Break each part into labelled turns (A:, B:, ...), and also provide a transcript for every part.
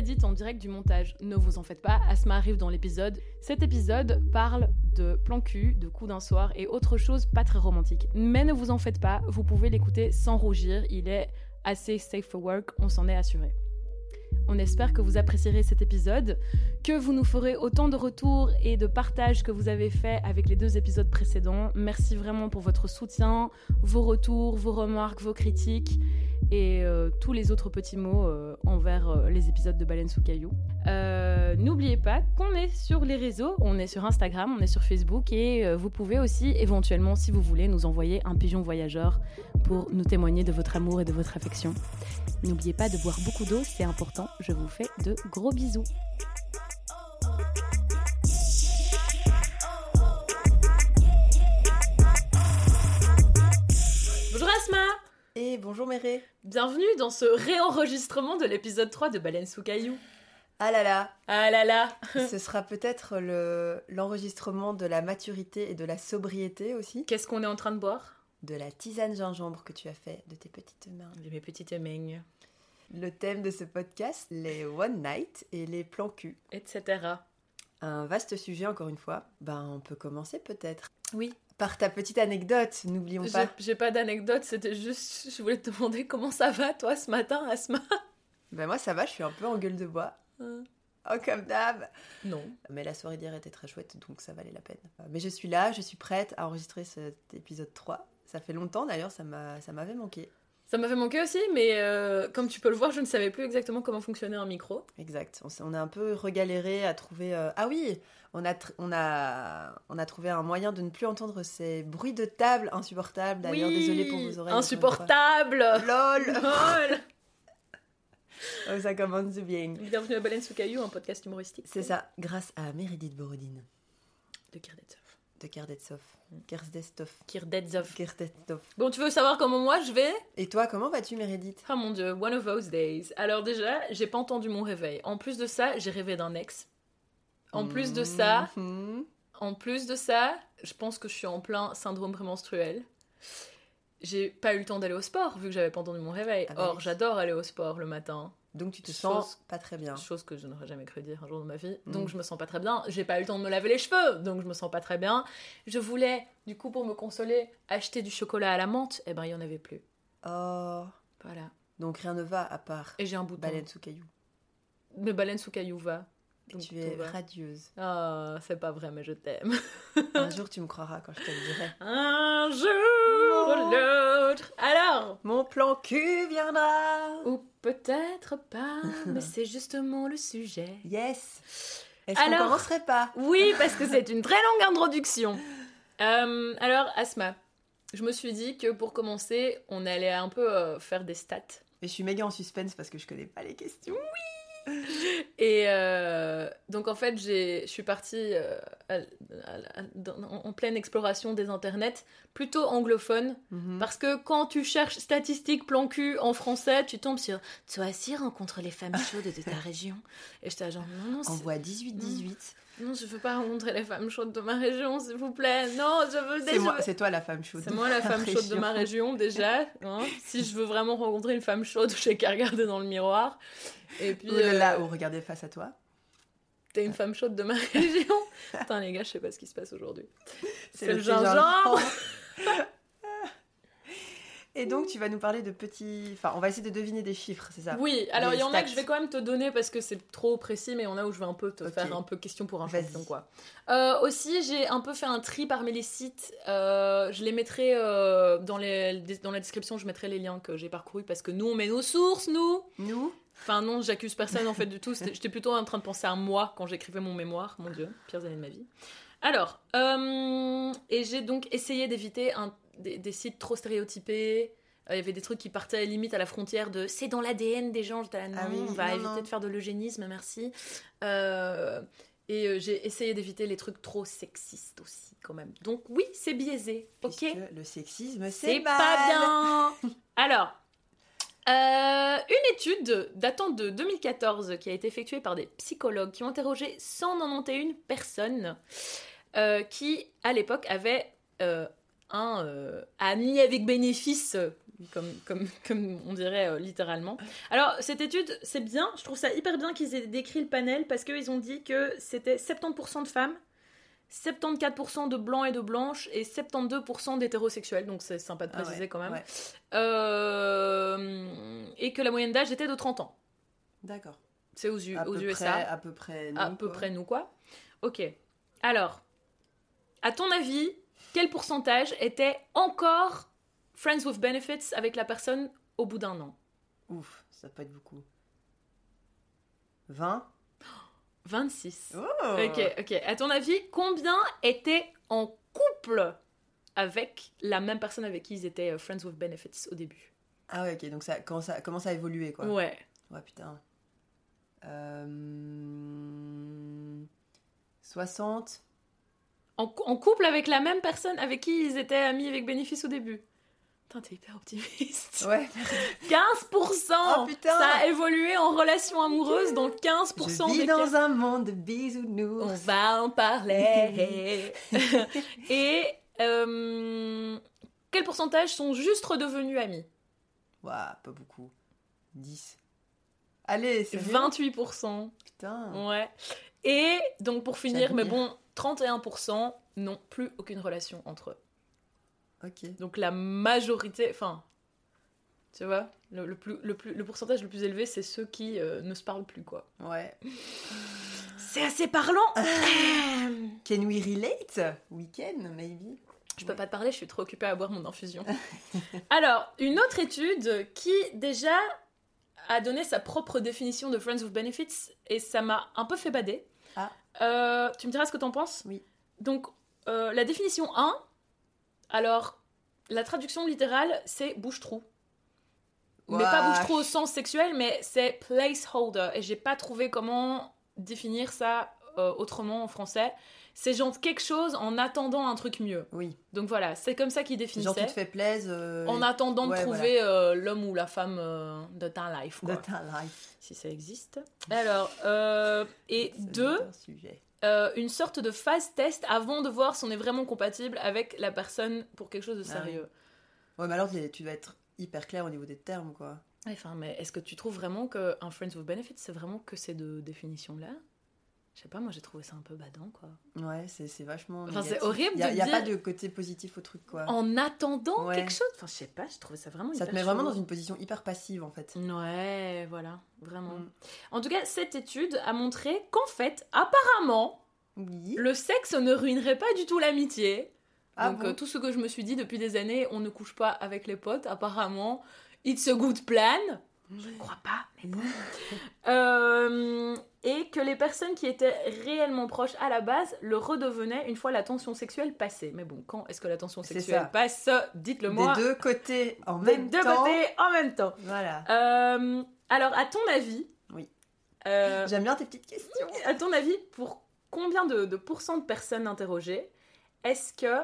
A: Meredith en direct du montage. Ne vous en faites pas, Asma arrive dans l'épisode. Cet épisode parle de plan cul, de coups d'un soir et autre chose pas très romantique. Mais ne vous en faites pas, vous pouvez l'écouter sans rougir, il est assez safe for work, on s'en est assuré. On espère que vous apprécierez cet épisode, que vous nous ferez autant de retours et de partages que vous avez fait avec les deux épisodes précédents. Merci vraiment pour votre soutien, vos retours, vos remarques, vos critiques et euh, tous les autres petits mots euh, envers euh, les épisodes de Baleine sous caillou. N'oubliez pas qu'on est sur les réseaux, on est sur Instagram, on est sur Facebook et vous pouvez aussi éventuellement, si vous voulez, nous envoyer un pigeon voyageur pour nous témoigner de votre amour et de votre affection. N'oubliez pas de boire beaucoup d'eau, c'est important. Je vous fais de gros bisous. Bonjour Asma
B: Et bonjour Méré
A: Bienvenue dans ce réenregistrement de l'épisode 3 de Baleine sous caillou.
B: Ah là là
A: Ah là là
B: Ce sera peut-être le, l'enregistrement de la maturité et de la sobriété aussi.
A: Qu'est-ce qu'on est en train de boire?
B: De la tisane gingembre que tu as fait de tes petites mains.
A: De mes petites mains.
B: Le thème de ce podcast, les one night et les plans cul.
A: Etc.
B: Un vaste sujet encore une fois. Ben on peut commencer peut-être.
A: Oui.
B: Par ta petite anecdote, n'oublions pas.
A: J'ai, pas d'anecdote, c'était juste, je voulais te demander comment ça va toi ce matin, Asma?
B: Ben moi ça va, je suis un peu en gueule de bois.
A: Hein
B: Oh comme d'hab
A: Non.
B: Mais la soirée d'hier était très chouette, donc ça valait la peine. Mais je suis là, je suis prête à enregistrer cet épisode 3. Ça fait longtemps d'ailleurs, ça m'avait manqué.
A: Ça m'a fait manquer aussi, mais euh, comme tu peux le voir, je ne savais plus exactement comment fonctionnait un micro.
B: Exact. On, a un peu regaléré à trouver. euh, Ah oui, on a, on, a, on a trouvé un moyen de ne plus entendre ces bruits de table insupportables. D'ailleurs,
A: Oui,
B: désolé pour vos oreilles.
A: Insupportable.
B: LOL
A: Lol
B: Oh, Ça commence bien.
A: Bienvenue à Baleine sous caillou, un podcast humoristique.
B: C'est ça, grâce à Meredith Borodine
A: De Kirdetsov.
B: De Kerdetsov. Kerdetsov.
A: Kirdetsov.
B: Kerdetsov.
A: Bon, tu veux savoir comment moi je vais?
B: Et toi, comment vas-tu, Meredith?
A: Oh mon dieu, one of those days. Alors déjà, j'ai pas entendu mon réveil. En plus de ça, j'ai rêvé d'un ex. En plus de ça,
B: Mhm.
A: En plus de ça, je pense que je suis en plein syndrome prémenstruel. J'ai pas eu le temps d'aller au sport vu que j'avais pas entendu mon réveil.
B: Ah bah
A: Or,
B: oui.
A: j'adore aller au sport le matin,
B: Donc tu te
A: Chose-
B: sens pas très bien.
A: chose que je n'aurais jamais cru dire un jour de ma vie.
B: Mm.
A: Donc je me sens pas très bien. J'ai pas eu le temps de me laver les cheveux, donc je me sens pas très bien. Je voulais, du coup, pour me consoler, acheter du chocolat à la menthe. Eh ben, il y en avait plus.
B: Oh.
A: Voilà.
B: Donc rien ne va à part
A: Et j'ai un bouton.
B: baleine sous caillou.
A: Mais baleine sous caillou va. Donc
B: tu es radieuse.
A: Ah, c'est pas vrai, mais je t'aime.
B: Un jour, tu me croiras quand je te le dirai.
A: Un jour ou l'autre. Alors,
B: Mon plan cul viendra.
A: Ou peut-être pas, mais c'est justement le sujet.
B: Yes. Est-ce qu'on commencerait pas?
A: Oui, parce que c'est une très longue introduction. Euh, alors, Asma, je me suis dit que pour commencer, on allait un peu euh, faire des stats.
B: Mais je suis méga en suspense parce que je connais pas les questions.
A: Et euh, donc, en fait, je suis partie euh, à- à- à- dans- en en pleine exploration des internets, plutôt anglophone,
B: Mhm.
A: parce que quand tu cherches statistiques plan cul en français, tu tombes sur « Toi aussi rencontre les femmes chaudes de ta région ». Et j'étais genre « Non, non, c'est-
B: Envoie 18-18.
A: Non, je veux pas rencontrer les femmes chaudes de ma région, s'il vous plaît. Non, je veux des
B: c'est toi la femme chaude.
A: C'est moi la femme chaude de ma région déjà. hein. Si je veux vraiment rencontrer une femme chaude, j'ai qu'à regarder dans le miroir. Et puis,
B: Oh là là,
A: euh,
B: oh, regardez face à toi.
A: t'es une femme chaude de ma région. Putain, les gars, je sais pas ce qui se passe aujourd'hui. C'est le
B: thé
A: gingembre.
B: Et donc, tu vas nous parler de petits. Enfin, on va essayer de deviner des chiffres, c'est ça?
A: Oui, alors il y en a que je vais quand même te donner parce que c'est trop précis, mais il y en a où je vais un peu te faire un peu question pour un champion, quoi. Euh, aussi, j'ai un peu fait un tri parmi les sites. Euh, je les mettrai euh, dans, les, dans la description, je mettrai les liens que j'ai parcourus parce que nous, on met nos sources, nous
B: Nous?
A: Enfin non, j'accuse personne en fait du tout. J'étais plutôt en train de penser à moi quand j'écrivais mon mémoire. Mon Dieu, pires années de ma vie. Alors, et j'ai donc essayé d'éviter un- des, des sites trop stéréotypés. Euh, Il y avait des trucs qui partaient limite à la frontière de c'est dans l'ADN des gens. J'étais là, non,
B: Ah oui,
A: on va
B: non,
A: éviter
B: non.
A: de faire de l'eugénisme, merci. Euh, et euh, j'ai essayé d'éviter les trucs trop sexistes aussi, quand même. Donc oui, c'est biaisé, ok?
B: Puisque le sexisme, c'est
A: pas bien. Alors, euh, une étude datant de 2014 qui a été effectuée par des psychologues qui ont interrogé 191 personnes euh, qui, à l'époque, avaient euh, un euh, ami avec bénéfice comme, comme, comme on dirait euh, littéralement. Alors, cette étude, c'est bien, je trouve ça hyper bien qu'ils aient décrit le panel parce qu'ils ont dit que c'était 70% de femmes, 74% de blancs et de blanches et 72% d'hétérosexuels, donc c'est sympa de
B: Ah ouais,
A: préciser quand même.
B: ouais.
A: Euh, et que la moyenne d'âge était de 30 ans.
B: D'accord.
A: C'est aux, U-
B: À
A: aux
B: peu
A: USA.
B: près, à peu près.
A: à
B: nous,
A: peu
B: quoi.
A: près nous, quoi. Ok. Alors, à ton avis, quel pourcentage était encore Friends with Benefits avec la personne au bout d'un an?
B: Ouf, ça peut être beaucoup. 20
A: 26.
B: Oh
A: Ok, ok. À ton avis, combien étaient en couple avec la même personne avec qui ils étaient euh, Friends with Benefits au début?
B: Ah ouais, ok, donc ça commence à, commence à évoluer, quoi?
A: Ouais.
B: Ouais, putain. Euh... 60
A: En, cou- en couple avec la même personne avec qui ils étaient amis avec bénéfice au début. Putain, t'es hyper optimiste.
B: Ouais.
A: 15%
B: Oh, putain.
A: Ça a évolué en relation amoureuse dans 15%
B: Je vis
A: des
B: dans
A: cas.
B: un monde de bisounours.
A: On va en parler. Et euh, quel pourcentage sont juste redevenus amis?
B: Ouah, pas beaucoup. 10. Allez, c'est
A: 28%.
B: Putain.
A: Ouais. Et donc pour finir, mais bon, 31% n'ont plus aucune relation entre eux.
B: Ok.
A: Donc la majorité, enfin, tu vois, le, le plus, le, plus, le pourcentage le plus élevé, c'est ceux qui euh, ne se parlent plus, quoi.
B: Ouais.
A: C'est assez parlant
B: Can we relate? We can, maybe.
A: Je peux pas te parler, je suis trop occupée à boire mon infusion. Alors, une autre étude qui déjà a donné sa propre définition de Friends with Benefits et ça m'a un peu fait bader.
B: Ah.
A: Euh, tu me diras ce que t'en penses
B: Oui.
A: Donc, euh, la définition 1, alors, la traduction littérale, c'est bouche-trou. Mais pas bouche-trou au sens sexuel, mais c'est placeholder. Et j'ai pas trouvé comment définir ça euh, autrement en français. C'est genre quelque chose en attendant un truc mieux.
B: Oui.
A: Donc voilà, c'est comme ça qu'il
B: C'est genre, tu
A: définissait.
B: te fais plaisir. euh,
A: En attendant de trouver euh, l'homme ou la femme euh, de ta life,
B: de
A: quoi.
B: ta life.
A: Si ça existe. Alors, et deux,
B: un
A: une sorte de phase test avant de voir si on est vraiment compatible avec la personne pour quelque chose de
B: Ah
A: sérieux.
B: Ouais, mais alors, tu vas être hyper clair au niveau des termes, quoi.
A: Enfin, mais est-ce que tu trouves vraiment qu'un Friends with Benefits, c'est vraiment que ces deux définitions-là? Je sais pas, moi j'ai trouvé ça un peu badant, quoi.
B: Ouais, c'est vachement.
A: Enfin, c'est horrible
B: Y a,
A: de
B: y a
A: dire-
B: pas de côté positif au truc, quoi.
A: En attendant
B: Ouais.
A: quelque chose? Enfin, je sais pas, je trouvais ça vraiment
B: Ça te met vraiment dans une position hyper passive, en fait.
A: Ouais, voilà, vraiment.
B: Mm.
A: En tout cas, cette étude a montré qu'en fait, apparemment,
B: Oui.
A: le sexe ne ruinerait pas du tout l'amitié.
B: Ah
A: Donc
B: bon?
A: euh, tout ce que je me suis dit depuis des années, on ne couche pas avec les potes, apparemment. It's a good plan. Je ne crois pas, mais bon. Euh, et que les personnes qui étaient réellement proches à la base le redevenaient une fois la tension sexuelle passée. Mais bon, quand est-ce que la tension sexuelle passe Dites-le moi.
B: Des deux côtés en
A: Des
B: même
A: deux
B: temps.
A: côtés en même temps.
B: Voilà.
A: Euh, alors, à ton avis,
B: Oui.
A: euh,
B: J'aime bien tes petites questions.
A: à ton avis, pour combien de, de pourcents de personnes interrogées, est-ce que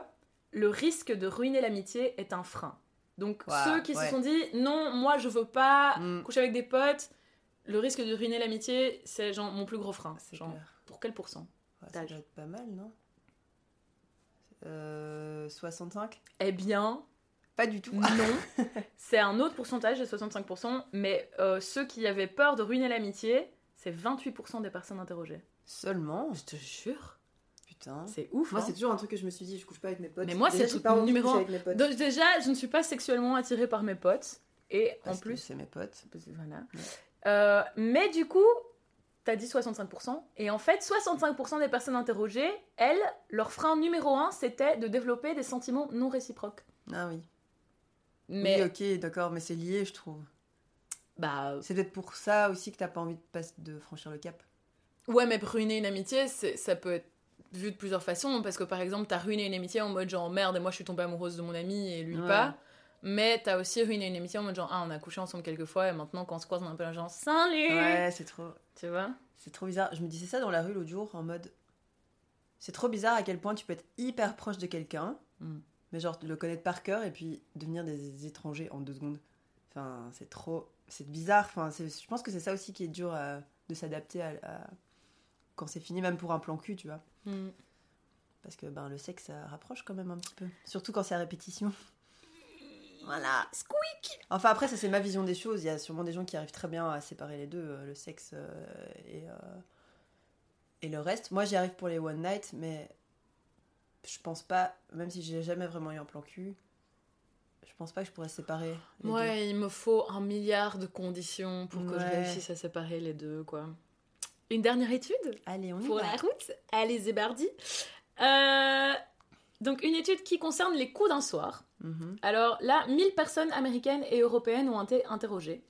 A: le risque de ruiner l'amitié est un frein? Donc, ceux qui
B: ouais.
A: se sont dit non, moi je veux pas
B: Mm.
A: coucher avec des potes, le risque de ruiner l'amitié, c'est genre mon plus gros frein. Genre,
B: clair.
A: pour quel pourcent
B: Ouais, ça doit être pas mal, non? Euh, 65
A: Eh bien,
B: Pas du tout.
A: non. c'est un autre pourcentage de 65%, mais euh, ceux qui avaient peur de ruiner l'amitié, c'est 28% des personnes interrogées.
B: Seulement?
A: Je te jure,
B: Putain.
A: c'est ouf.
B: Moi,
A: hein.
B: c'est toujours un truc que je me suis dit, je couche pas avec mes potes.
A: Mais moi, c'est le
B: pas
A: truc
B: envie de
A: numéro
B: avec mes potes.
A: Donc déjà, je ne suis pas sexuellement attirée par mes potes. Et en
B: Parce
A: plus,
B: c'est mes potes.
A: voilà.
B: Ouais.
A: Euh, mais du coup, t'as dit 65%. Et en fait, 65% des personnes interrogées, elles, leur frein numéro un, c'était de développer des sentiments non réciproques.
B: Ah oui.
A: Mais,
B: Oui, ok, d'accord, mais c'est lié, je trouve.
A: bah,
B: C'est peut-être pour ça aussi que t'as pas envie de, de franchir le cap.
A: ouais, mais ruiner une amitié, ça peut être vu de plusieurs façons. Parce que par exemple, t'as ruiné une amitié en mode genre merde, et moi je suis tombée amoureuse de mon ami et lui
B: Ouais.
A: pas. Mais t'as aussi ruiné une amitié en mode genre ah, on a couché ensemble quelques fois et maintenant quand on se croise, on est un peu là, genre salut
B: Ouais, c'est trop.
A: Tu vois
B: C'est trop bizarre. Je me disais ça dans la rue l'autre jour en mode. C'est trop bizarre à quel point tu peux être hyper proche de quelqu'un,
A: Mm.
B: mais genre le connaître par cœur et puis devenir des étrangers en deux secondes. Enfin, c'est trop. C'est bizarre. Enfin, je pense que c'est ça aussi qui est dur à- de s'adapter à, à- quand c'est fini, même pour un plan cul, tu vois.
A: Mm.
B: Parce que ben, le sexe, ça rapproche quand même un petit peu. Surtout quand c'est à répétition. Voilà.
A: Squeak
B: Enfin, après, ça, c'est ma vision des choses. Il y a sûrement des gens qui arrivent très bien à séparer les deux, euh, le sexe euh, et, euh, et le reste. Moi, j'y arrive pour les one night, mais je pense pas, même si j'ai jamais vraiment eu un plan cul, je pense pas que je pourrais séparer les deux.
A: Ouais, il me faut un milliard de conditions pour que je réussisse à séparer les deux, quoi. Une dernière étude
B: Allez, on y
A: pour
B: va.
A: la route. Allez, Zébardi. Euh, donc, une étude qui concerne les coups d'un soir.
B: Mhm.
A: Alors là, 1000 personnes américaines et européennes ont été interrogées.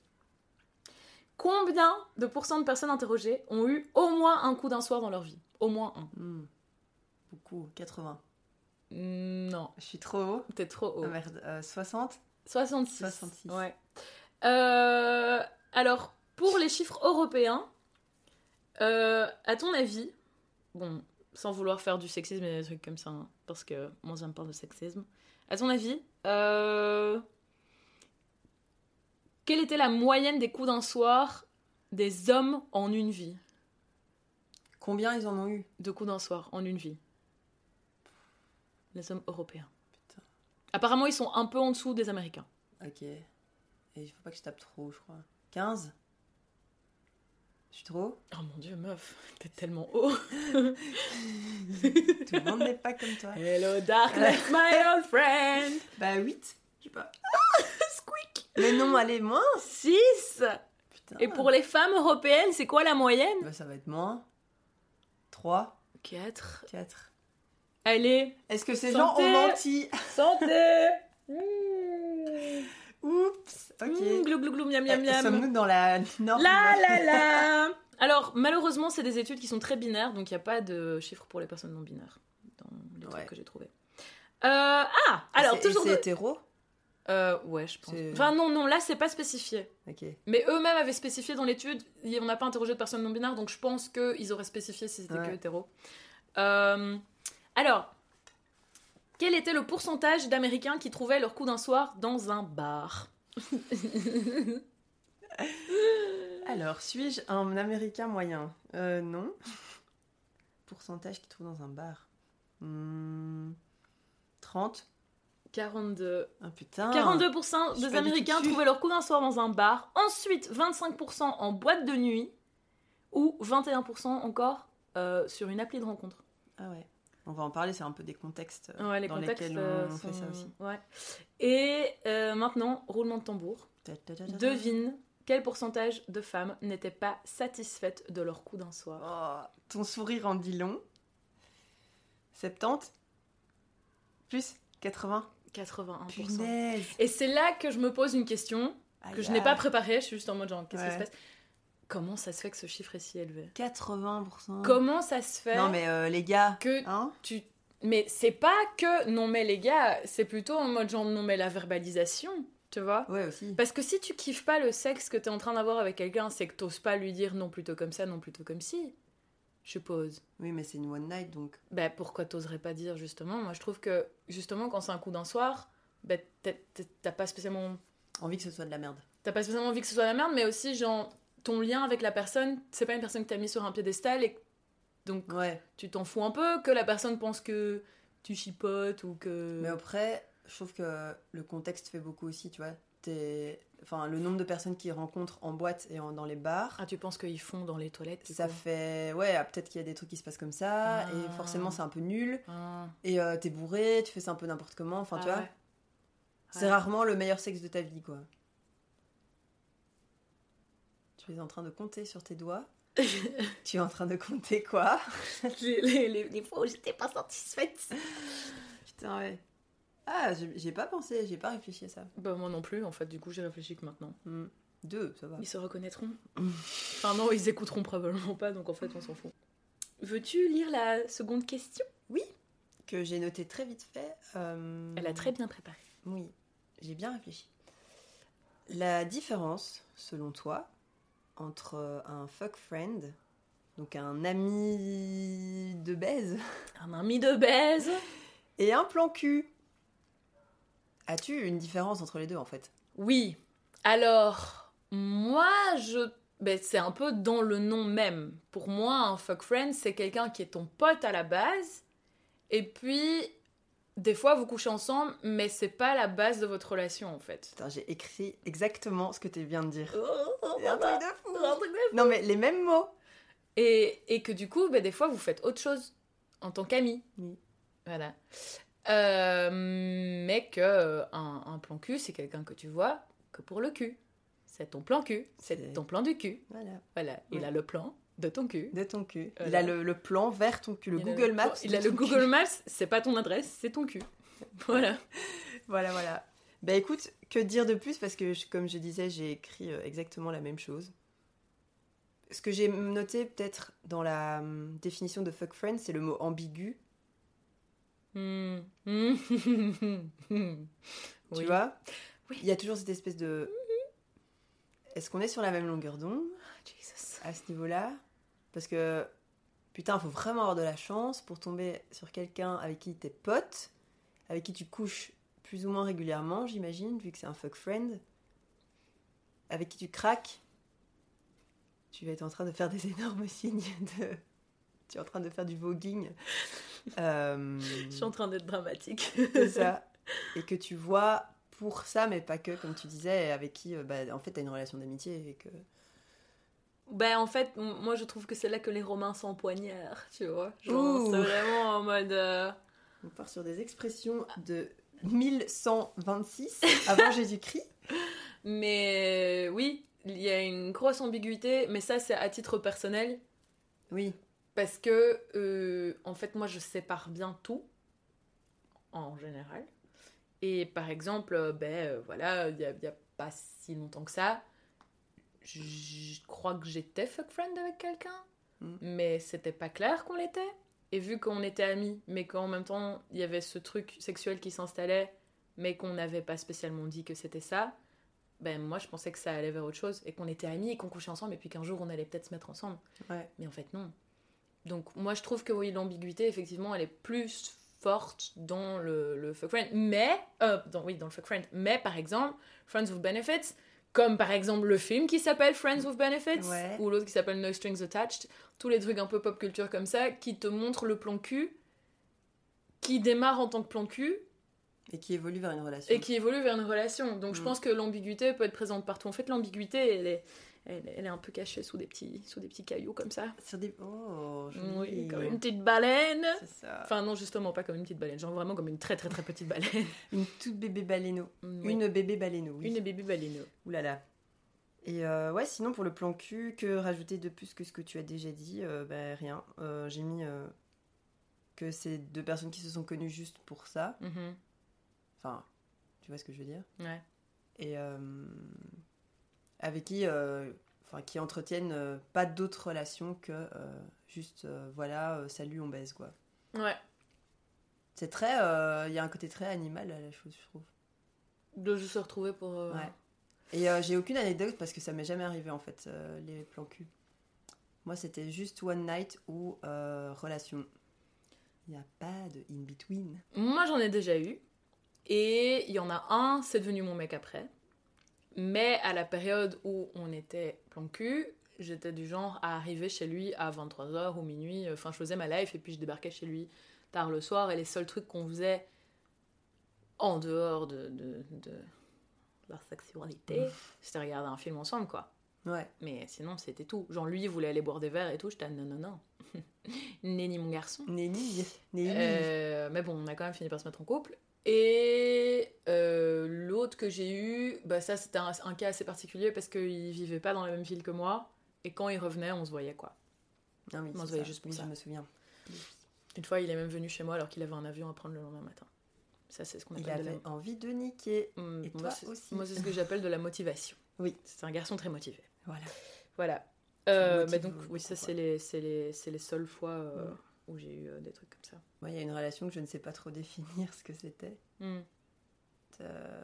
A: Combien de pourcents de personnes interrogées ont eu au moins un coup d'un soir dans leur vie? Au moins un.
B: Hmm. Beaucoup, 80.
A: Non,
B: Je suis trop haut.
A: t'es trop haut.
B: Ah, merde, euh, 60
A: 66.
B: 66.
A: Ouais. Euh, alors, pour les chiffres européens, euh, à ton avis, bon, sans vouloir faire du sexisme et des trucs comme ça, hein, parce que moi j'aime pas le sexisme, à ton avis, euh, quelle était la moyenne des coups d'un soir des hommes en une vie?
B: Combien ils en ont eu?
A: De coups d'un soir en une vie Les hommes européens.
B: Putain.
A: Apparemment, ils sont un peu en dessous des Américains.
B: Ok. Et il faut pas que je tape trop, je crois. 15 Trop haut
A: Oh mon dieu, meuf, t'es tellement haut.
B: Tout le monde n'est pas comme toi.
A: Hello darkness, my old friend.
B: Bah 8 Je sais pas.
A: Squeak.
B: Mais non, allez, moins
A: 6.
B: Putain.
A: Et pour les femmes européennes, c'est quoi la moyenne?
B: Bah ça va être moins. 3
A: 4.
B: 4
A: Allez,
B: Est-ce que ces gens ont menti?
A: Santé.
B: Oups Ok.
A: Mmh, glou glou glou, miam miam
B: Eh,
A: miam.
B: Sommes-nous dans la norme
A: La la la. Alors, malheureusement, c'est des études qui sont très binaires, donc il n'y a pas de chiffres pour les personnes non binaires dans les trucs que j'ai trouvés. Euh, ah, alors
B: C'est-
A: toujours.
B: et
A: de-
B: C'est hétéro
A: Euh, ouais, je pense.
B: C'est-
A: Enfin non, non, là c'est pas spécifié. Mais eux-mêmes avaient spécifié dans l'étude, on n'a pas interrogé de personnes non binaires, donc je pense qu'ils auraient spécifié si c'était
B: Ouais.
A: que hétéro. Euh, alors, quel était le pourcentage d'Américains qui trouvaient leur coup d'un soir dans un bar
B: Alors, suis-je un américain moyen Euh, non. Pourcentage qui trouve dans un bar Hmm, 30
A: 42.
B: Ah putain
A: 42%
B: je suis
A: des Américains trouvaient leur coup d'un soir dans un bar. Ensuite, 25% en boîte de nuit. Ou 21% encore euh, sur une appli de rencontre.
B: Ah ouais. On va en parler, c'est un peu des contextes euh,
A: Ouais, les
B: dans
A: contextes
B: lesquels
A: euh,
B: on fait
A: sont-
B: ça aussi.
A: Ouais. Et euh, maintenant, roulement de tambour. Devine quel pourcentage de femmes n'étaient pas satisfaites de leur coup d'un soir.
B: Oh, ton sourire en dit long. 70 Plus 80
A: 81%.
B: Punaise
A: Et c'est là que je me pose une question que je n'ai pas préparée. Je suis juste en mode genre, qu'est-ce qui se passe? Comment ça se fait que ce chiffre est si élevé
B: 80%.
A: Comment ça se fait
B: Non mais euh, les gars,
A: que
B: hein
A: tu... Mais c'est pas que non mais les gars, c'est plutôt en mode genre non mais la verbalisation, tu vois
B: Ouais aussi.
A: Parce que si tu kiffes pas le sexe que t'es en train d'avoir avec quelqu'un, c'est que t'oses pas lui dire non plutôt comme ça, non plutôt comme si. Je suppose.
B: Oui mais c'est une one night donc.
A: Bah pourquoi t'oserais pas dire justement? Moi je trouve que justement quand c'est un coup d'un soir, bah t'as- pas spécialement
B: Envie que ce soit de la merde.
A: t'as pas spécialement envie que ce soit la merde, mais aussi genre ton lien avec la personne, c'est pas une personne que t'as mis sur un piédestal et donc
B: Ouais.
A: tu t'en fous un peu que la personne pense que tu chipotes ou que.
B: Mais après, je trouve que le contexte fait beaucoup aussi, tu vois. T'es- Enfin, le nombre de personnes qui rencontrent en boîte et en- dans les bars,
A: Ah tu penses qu'ils font dans les toilettes du
B: ça
A: coup
B: fait... Ouais, ah, peut-être qu'il y a des trucs qui se passent comme ça,
A: Ah.
B: et forcément c'est un peu nul,
A: Ah,
B: et euh, t'es bourré, tu fais ça un peu n'importe comment, enfin tu vois.
A: ouais.
B: C'est
A: Ouais.
B: rarement le meilleur sexe de ta vie, quoi. Tu es en train de compter sur tes doigts. tu es en train de compter quoi?
A: Les, les, les- les fois où j'étais pas satisfaite.
B: Putain, ouais. Ah, j'ai pas pensé, j'ai pas réfléchi à ça.
A: Bah moi non plus en fait, du coup j'ai réfléchi que maintenant.
B: Hmm. Deux, ça va.
A: Ils se reconnaîtront. enfin non, ils écouteront probablement pas, donc en fait on s'en fout. Veux-tu lire la seconde question?
B: Que j'ai noté très vite fait. euh,
A: Elle a très bien préparé.
B: Oui, j'ai bien réfléchi. La différence, selon toi, entre euh, un fuck friend, donc un ami de baise,
A: Un ami de baise.
B: et un plan cul. As-tu une différence entre les deux en fait?
A: Oui. Alors, moi, je. Ben, c'est un peu dans le nom même. Pour moi, un fuck friend, c'est quelqu'un qui est ton pote à la base. Et puis, des fois vous couchez ensemble, mais c'est pas la base de votre relation en fait.
B: J'ai écrit exactement ce que tu viens de dire.
A: Oh,
B: un truc de fou.
A: Un truc de
B: Non, mais les mêmes mots.
A: Et, et que du coup, bah, des fois, vous faites autre chose en tant qu'ami.
B: Oui.
A: Voilà. Euh, mais que euh, un, un plan cul, c'est quelqu'un que tu vois que pour le cul. C'est ton plan cul. C'est
B: C'est-
A: ton plan du cul.
B: Voilà.
A: Voilà. Il
B: Ouais.
A: a le plan de ton cul.
B: De ton cul. Il
A: Voilà.
B: a le, le plan vers ton cul. Le
A: Il
B: Google
A: le-
B: Maps.
A: Il a le Google
B: cul.
A: Maps, c'est pas ton adresse, c'est ton cul. Voilà.
B: Voilà, voilà. Bah écoute, que dire de plus? Parce que, je- comme je disais, j'ai écrit euh, exactement la même chose. Ce que j'ai noté peut-être dans la hum, définition de fuck friend, c'est le mot ambigu.
A: Hmm.
B: Tu
A: Oui.
B: vois?
A: Oui.
B: Il y a toujours cette espèce de. Est-ce qu'on est sur la même longueur d'onde?
A: Jesus.
B: à ce niveau-là? Parce que, putain, faut vraiment avoir de la chance pour tomber sur quelqu'un avec qui t'es pote, avec qui tu couches plus ou moins régulièrement, j'imagine, vu que c'est un fuck friend, avec qui tu craques. Tu vas être en train de faire des énormes signes de. Tu es en train de faire du voguing. Euh,
A: Je suis en train d'être dramatique.
B: c'est ça. Et que tu vois pour ça, mais pas que, comme tu disais, avec qui, euh, bah, en fait, t'as une relation d'amitié et que.
A: Ben en fait, moi je trouve que c'est là que les Romains s'empoignèrent, tu vois. Genre, c'est vraiment en mode. euh,
B: On part sur des expressions de 1126 avant Jésus-Christ.
A: Mais oui, il y a une grosse ambiguïté, mais ça c'est à titre personnel,
B: Oui.
A: parce que euh, en fait moi je sépare bien tout, en général. Et par exemple, euh, ben euh, voilà, il y a, il y a pas si longtemps que ça, je crois que j'étais fuck friend avec quelqu'un,
B: Mm.
A: mais c'était pas clair qu'on l'était. Et vu qu'on était amis, mais qu'en même temps il y avait ce truc sexuel qui s'installait, mais qu'on n'avait pas spécialement dit que c'était ça, ben moi je pensais que ça allait vers autre chose et qu'on était amis et qu'on couchait ensemble et puis qu'un jour on allait peut-être se mettre ensemble.
B: Ouais.
A: Mais en fait non. Donc moi je trouve que oui l'ambiguïté effectivement elle est plus forte dans le, le fuck friend. Mais, euh, dans, oui dans le fuck friend. Mais par exemple, Friends with Benefits, comme par exemple le film qui s'appelle Friends with Benefits
B: Ouais.
A: ou l'autre qui s'appelle No Strings Attached, tous les trucs un peu pop culture comme ça qui te montrent le plan cul qui démarre en tant que plan cul
B: Et qui évolue vers une relation.
A: et qui évolue vers une relation. Donc je
B: Mm.
A: pense que l'ambiguïté peut être présente partout. En fait, l'ambiguïté, elle est, elle, elle est un peu cachée sous des petits, sous des petits cailloux comme ça.
B: Sur des. Oh, joli.
A: Oui, comme une petite baleine.
B: C'est ça.
A: Enfin non, justement pas comme une petite baleine, genre vraiment comme une très très très petite baleine.
B: Une toute bébé baleineau.
A: Oui.
B: Une bébé baleineau, oui.
A: une bébé baleine.
B: Ouh là là. Et euh, ouais, sinon pour le plan cul, que rajouter de plus que ce que tu as déjà dit? Euh, bah, Rien. Euh, J'ai mis euh, que c'est deux personnes qui se sont connues juste pour ça.
A: Mhm.
B: Enfin, tu vois ce que je veux dire?
A: Ouais.
B: Et avec qui, euh, enfin, qui entretiennent euh, pas d'autres relations que euh, juste, voilà, salut, on baise quoi.
A: Ouais.
B: C'est très, il y a un côté très animal à la chose, je trouve.
A: De juste se retrouver pour.
B: Ouais. Et euh, j'ai aucune anecdote parce que ça m'est jamais arrivé en fait, euh, les plans cul. Moi, c'était juste one night ou euh, relation. Il n'y a pas de in-between.
A: Moi j'en ai déjà eu. Et il y en a un, c'est devenu mon mec après. Mais à la période où on était plan cul, j'étais du genre à arriver chez lui à 23h ou minuit. Enfin, je faisais ma life et puis je débarquais chez lui tard le soir. Et les seuls trucs qu'on faisait en dehors de, de, de leur sexualité, c'était regarder un film ensemble, quoi.
B: Ouais.
A: Mais sinon, c'était tout. Genre, lui, il voulait aller boire des verres et tout. J'étais non, non, non. Nenni, mon garçon.
B: Nelly. Nelly.
A: Euh, mais bon, on a quand même fini par se mettre en couple. Et euh, l'autre que j'ai eu, bah ça c'était un, un cas assez particulier parce qu'il vivait pas dans la même ville que moi. Et quand il revenait, on se voyait quoi.
B: Oui,
A: moi, je voyais
B: ça.
A: juste pour
B: Oui,
A: ça.
B: je me souviens.
A: Une fois, il est même venu chez moi alors qu'il avait un avion à prendre le lendemain matin. Ça, c'est ce qu'on
B: Il
A: appelle de
B: avait envie de niquer.
A: Hum,
B: Et
A: moi,
B: toi
A: c'est-
B: aussi.
A: Moi, c'est ce que j'appelle de la motivation.
B: Oui.
A: C'est un garçon très motivé.
B: Voilà.
A: Voilà. Euh, donc, oui, ça, c'est les, les, les seules fois euh,
B: Mm.
A: Où j'ai eu euh, des trucs comme ça.
B: Moi, il y a une relation que je ne sais pas trop définir ce que c'était.
A: Hum.
B: Euh.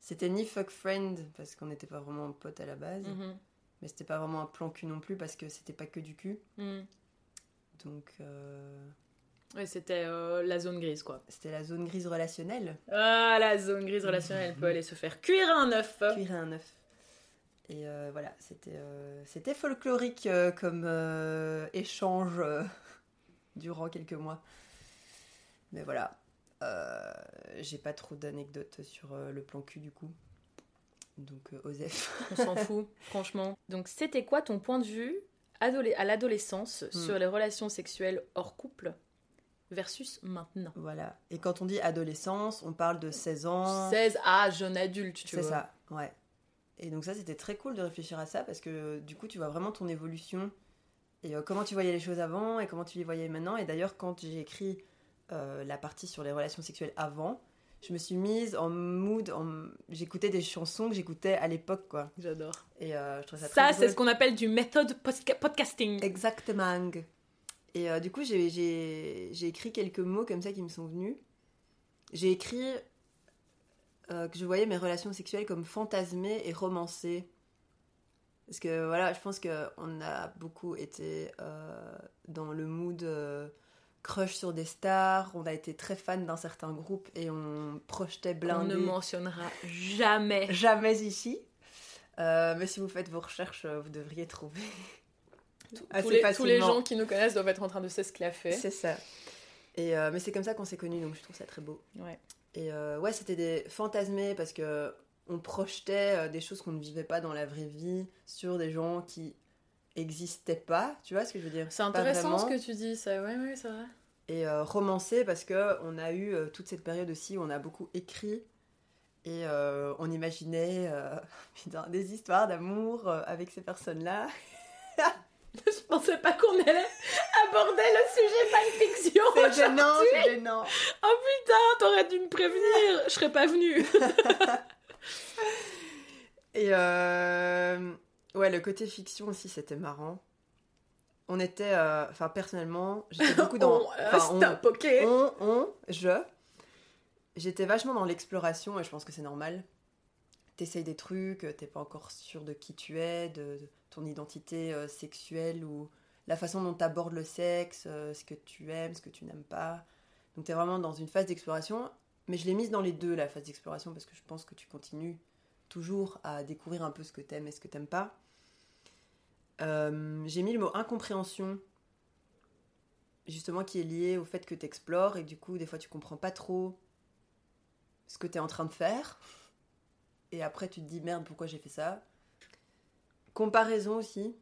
B: C'était ni fuck friend parce qu'on n'était pas vraiment potes à la base,
A: Mhm.
B: mais c'était pas vraiment un plan cul non plus parce que c'était pas que du cul.
A: Hum.
B: Donc euh,
A: Ouais, c'était euh, la zone grise, quoi.
B: c'était la zone grise relationnelle.
A: Ah, la zone grise relationnelle peut aller se faire cuire un œuf.
B: Cuire un œuf. Et voilà, c'était c'était folklorique comme échange durant quelques mois. Mais voilà. Euh, j'ai pas trop d'anecdotes sur euh, le plan cul du coup. Donc, euh, Osef.
A: On s'en fout, franchement. Donc, c'était quoi ton point de vue à l'adolescence
B: Hmm.
A: sur les relations sexuelles hors couple versus maintenant?
B: Voilà. Et quand on dit adolescence, on parle de 16 ans.
A: 16 à jeune adulte, tu
B: C'est
A: vois.
B: ça, ouais. Et donc ça, c'était très cool de réfléchir à ça parce que du coup, tu vois vraiment ton évolution et euh, comment tu voyais les choses avant et comment tu les voyais maintenant. Et d'ailleurs, quand j'ai écrit euh, la partie sur les relations sexuelles avant, je me suis mise en mood, en... j'écoutais des chansons que j'écoutais à l'époque, quoi.
A: J'adore.
B: Et euh, je trouve ça,
A: Ça,
B: très
A: c'est
B: drôle.
A: ce qu'on appelle du méthode podcasting.
B: Exactement. Et euh, du coup, j'ai- écrit quelques mots comme ça qui me sont venus. J'ai écrit euh, que je voyais mes relations sexuelles comme fantasmées et romancées. Parce que voilà, je pense qu'on a beaucoup été euh, dans le mood euh, crush sur des stars. On a été très fan d'un certain groupe et on projetait
A: On
B: blindé.
A: ne mentionnera jamais.
B: Jamais ici. Euh, mais si vous faites vos recherches, vous devriez trouver.
A: Tous les, tous les gens qui nous connaissent doivent être en train de s'esclaffer.
B: C'est ça. Et mais c'est comme ça qu'on s'est connus, donc je trouve ça très beau.
A: Ouais.
B: Et ouais, c'était des fantasmés parce que on projetait euh, des choses qu'on ne vivait pas dans la vraie vie sur des gens qui existaient pas. Tu vois ce que je veux dire?
A: C'est intéressant ce que tu dis, ça. C'est vrai.
B: Et euh, romancé parce que on a eu euh, toute cette période aussi où on a beaucoup écrit et euh, on imaginait putain, des histoires d'amour avec ces personnes-là.
A: Je pensais pas qu'on allait aborder le sujet fanfiction.
B: C'est gênant, c'est gênant.
A: Oh putain, t'aurais dû me prévenir. Je serais pas venue.
B: Et euh, ouais, le côté fiction aussi, c'était marrant. On était, euh, enfin personnellement, j'étais beaucoup dans.
A: On, euh,
B: enfin, on- on, je. J'étais vachement dans l'exploration et je pense que c'est normal. T'essayes des trucs, euh, t'es pas encore sûr de qui tu es, de, de ton identité euh, sexuelle ou la façon dont t'abordes le sexe, euh, ce que tu aimes, ce que tu n'aimes pas. Donc t'es vraiment dans une phase d'exploration. Mais je l'ai mise dans les deux, la phase d'exploration, parce que je pense que tu continues toujours à découvrir un peu ce que t'aimes et ce que t'aimes pas. Euh, J'ai mis le mot incompréhension justement qui est lié au fait que tu explores et du coup des fois tu comprends pas trop ce que tu es en train de faire. Et après tu te dis merde pourquoi j'ai fait ça? Comparaison aussi.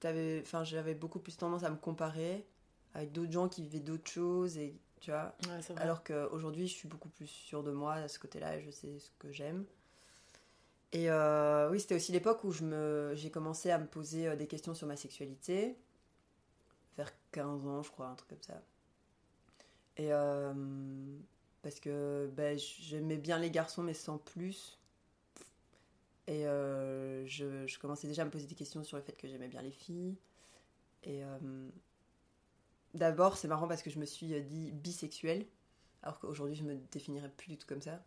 B: T'avais- enfin j'avais beaucoup plus tendance à me comparer avec d'autres gens qui vivaient d'autres choses et tu vois.
A: Ouais,
B: alors qu'aujourd'hui je suis beaucoup plus sûre de moi à ce côté là et je sais ce que j'aime et euh, oui c'était aussi l'époque où j'ai commencé à me poser euh, des questions sur ma sexualité vers 15 ans, je crois, un truc comme ça. Et euh, parce que ben, j'aimais bien les garçons, mais sans plus. Et je, je commençais déjà à me poser des questions sur le fait que j'aimais bien les filles. Et d'abord, c'est marrant parce que je me suis dit bisexuelle, alors qu'aujourd'hui, je me définirais plus du tout comme ça.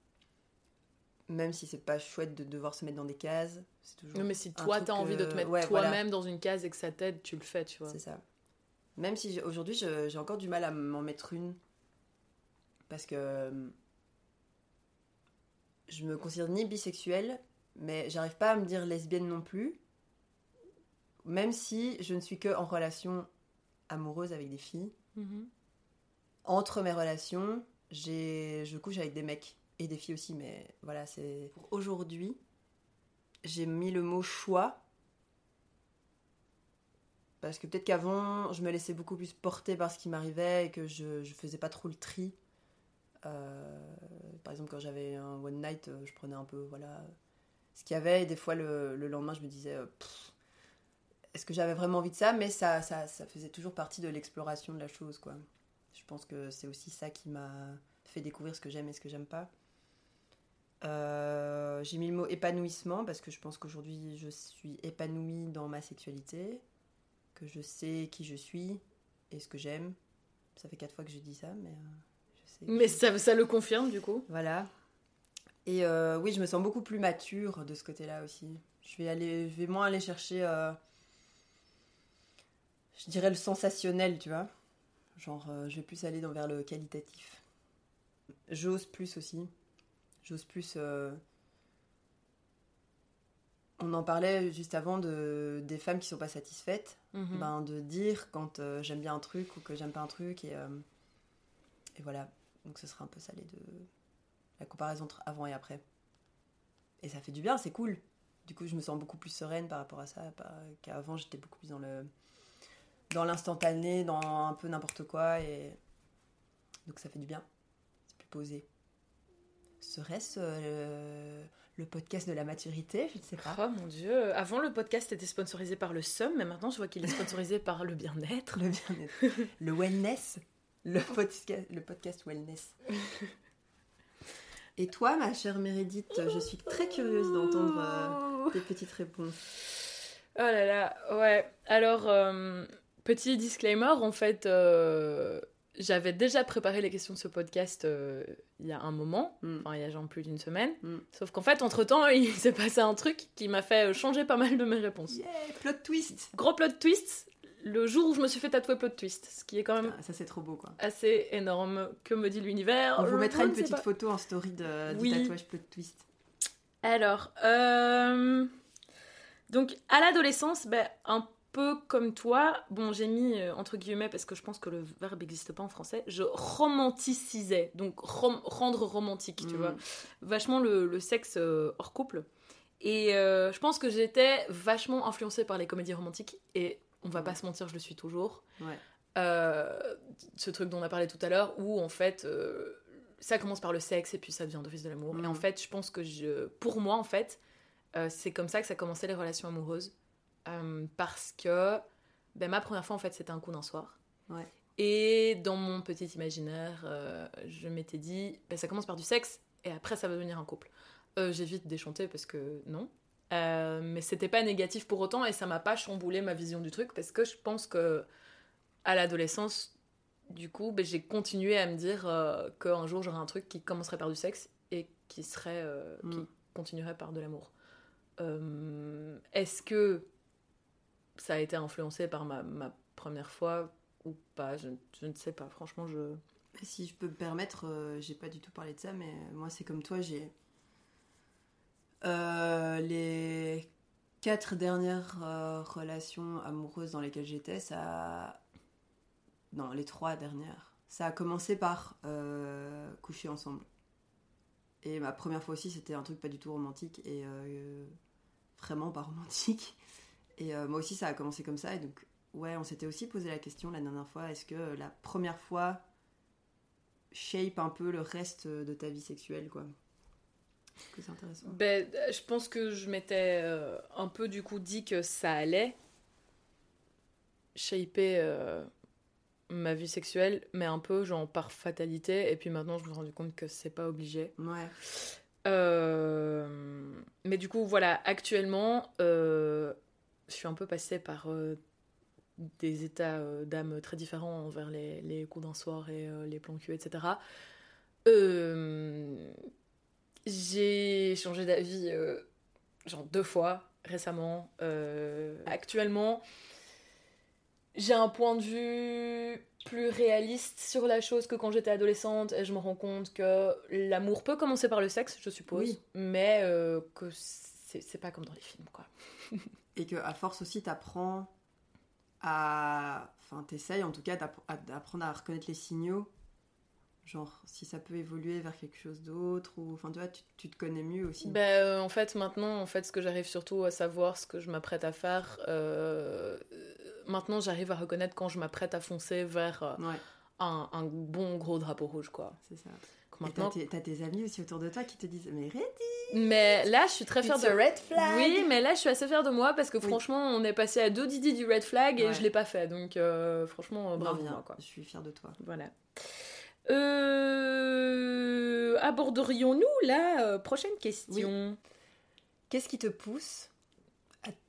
B: Même si c'est pas chouette de devoir se mettre dans des cases, c'est toujours.
A: Non, mais si toi t'as envie de te mettre
B: ouais, voilà.
A: toi-même dans une case et que ça t'aide, tu le fais, tu vois.
B: C'est ça. Même si aujourd'hui j'ai encore du mal à m'en mettre une. Parce que euh, je me considère ni bisexuelle, mais j'arrive pas à me dire lesbienne non plus. Même si je ne suis que en relation amoureuse avec des filles.
A: Mhm.
B: Entre mes relations, j'ai je couche avec des mecs et des filles aussi, mais voilà, c'est. Pour aujourd'hui, j'ai mis le mot choix parce que peut-être qu'avant, je me laissais beaucoup plus porter par ce qui m'arrivait et que je, faisais pas trop le tri. Euh, par exemple, quand j'avais un one night, euh, je prenais un peu voilà, ce qu'il y avait. Et des fois, le, le lendemain, je me disais euh, est-ce que j'avais vraiment envie de ça? Mais ça, ça, ça faisait toujours partie de l'exploration de la chose. quoi. Je pense que c'est aussi ça qui m'a fait découvrir ce que j'aime et ce que j'aime pas. Euh, J'ai mis le mot épanouissement parce que je pense qu'aujourd'hui, je suis épanouie dans ma sexualité que je sais qui je suis et ce que j'aime. Ça fait quatre fois que je dis ça, mais euh, je sais.
A: Mais ça, ça le confirme du coup.
B: Voilà. Et euh, oui, je me sens beaucoup plus mature de ce côté-là aussi. Je vais aller, je vais moins aller chercher, je dirais le sensationnel, tu vois. Genre, je vais plus aller dans vers le qualitatif. J'ose plus aussi. J'ose plus. euh, On en parlait juste avant de des femmes qui sont pas satisfaites
A: Mhm.
B: ben, de dire quand euh, j'aime bien un truc ou que j'aime pas un truc et, euh, et voilà Donc ce sera un peu ça les deux. La comparaison entre avant et après. Et ça fait du bien, c'est cool. Du coup, je me sens beaucoup plus sereine par rapport à ça. Qu'avant, j'étais beaucoup plus dans le dans l'instantané, dans un peu n'importe quoi. Et donc ça fait du bien. C'est plus posé. Serait-ce euh, le podcast de la maturité? Je ne sais pas.
A: Oh mon dieu. Avant, le podcast était sponsorisé par le SOM, mais maintenant, je vois qu'il est sponsorisé par le bien-être.
B: Le bien-être. le wellness. Le podcast, le podcast wellness. Et toi, ma chère Mérédith, je suis très curieuse d'entendre euh, tes petites réponses.
A: Oh là là, ouais. Alors, euh, petit disclaimer, en fait, euh, j'avais déjà préparé les questions de ce podcast il y a un moment, mm. enfin il y a genre plus d'une semaine. Mm. Sauf qu'en fait, entre-temps, il s'est passé un truc qui m'a fait changer pas mal de mes réponses.
B: Yeah, plot twist
A: Gros plot twist le jour où je me suis fait tatouer plot twist, ce qui est quand même
B: ah, ça c'est trop beau quoi.
A: Assez énorme. Que me dit l'univers?
B: On vous mettra une petite photo en story de, du tatouage plot twist.
A: Alors, euh, donc à l'adolescence, ben, un peu comme toi, bon j'ai mis euh, entre guillemets parce que je pense que le verbe n'existe pas en français, je romanticisais, donc rendre romantique, tu mm. vois, vachement le, sexe euh, hors couple. Et je pense que j'étais vachement influencée par les comédies romantiques et on va pas se mentir, je le suis toujours. Euh, ce truc dont on a parlé tout à l'heure, où en fait, euh, ça commence par le sexe et puis ça devient d'office de l'amour. Et en mm. fait, je pense que je, pour moi, en fait, euh, c'est comme ça que ça commençait les relations amoureuses. Parce que ben, ma première fois, en fait, c'était un coup d'un soir. Et dans mon petit imaginaire, je m'étais dit, ben, ça commence par du sexe et après, ça va devenir un couple. J'ai vite déchanté parce que non. Euh, mais c'était pas négatif pour autant et ça m'a pas chamboulé ma vision du truc parce que je pense que à l'adolescence, du coup, ben, j'ai continué à me dire euh, qu'un jour j'aurais un truc qui commencerait par du sexe et qui serait euh, qui mm. continuerait par de l'amour. Est-ce que ça a été influencé par ma, première fois ou pas je, ne sais pas. Franchement, je.
B: Si je peux me permettre, j'ai pas du tout parlé de ça, mais moi c'est comme toi, j'ai euh, les quatre dernières euh, relations amoureuses dans lesquelles j'étais, ça. Non, les trois dernières. Ça a commencé par euh, coucher ensemble. Et ma première fois aussi, c'était un truc pas du tout romantique et vraiment pas romantique. Et moi aussi, ça a commencé comme ça. Et donc, ouais, on s'était aussi posé la question la dernière fois est-ce que la première fois shape un peu le reste de ta vie sexuelle, quoi? Que c'est intéressant.
A: Ben, je pense que je m'étais euh, un peu du coup dit que ça allait shaper euh, ma vie sexuelle, mais un peu genre par fatalité. Et puis maintenant, je me suis rendu compte que c'est pas obligé.
B: Ouais.
A: Euh, mais du coup, voilà, actuellement, je suis un peu passée par des états d'âme très différents envers les, les coups d'un soir et les plans cul, etc. Euh, j'ai changé d'avis euh, genre deux fois récemment. Euh, actuellement, j'ai un point de vue plus réaliste sur la chose que quand j'étais adolescente et je me rends compte que l'amour peut commencer par le sexe, je suppose, mais euh, que c'est pas comme dans les films, quoi.
B: et que à force aussi, t'apprends à... Enfin, t'essayes en tout cas d'apprendre à reconnaître les signaux Genre, si ça peut évoluer vers quelque chose d'autre, ou enfin, tu vois, tu, te connais mieux aussi.
A: Ben, euh, en fait, maintenant, en fait, ce que j'arrive surtout à savoir, ce que je m'apprête à faire, euh, maintenant, j'arrive à reconnaître quand je m'apprête à foncer vers euh, un, un, bon gros drapeau rouge, quoi.
B: C'est ça. Maintenant, t'as tes, amis aussi autour de toi qui te disent mais ready.
A: Mais là, je suis très fière de.
B: red flag.
A: Oui, mais là, je suis assez fière de moi parce que franchement, on est passé à deux Didi du red flag et je l'ai pas fait. Donc, franchement, bravo. moi, quoi.
B: Je suis fière de toi.
A: Voilà. Euh, aborderions-nous la euh, prochaine question?
B: Qu'est-ce qui te pousse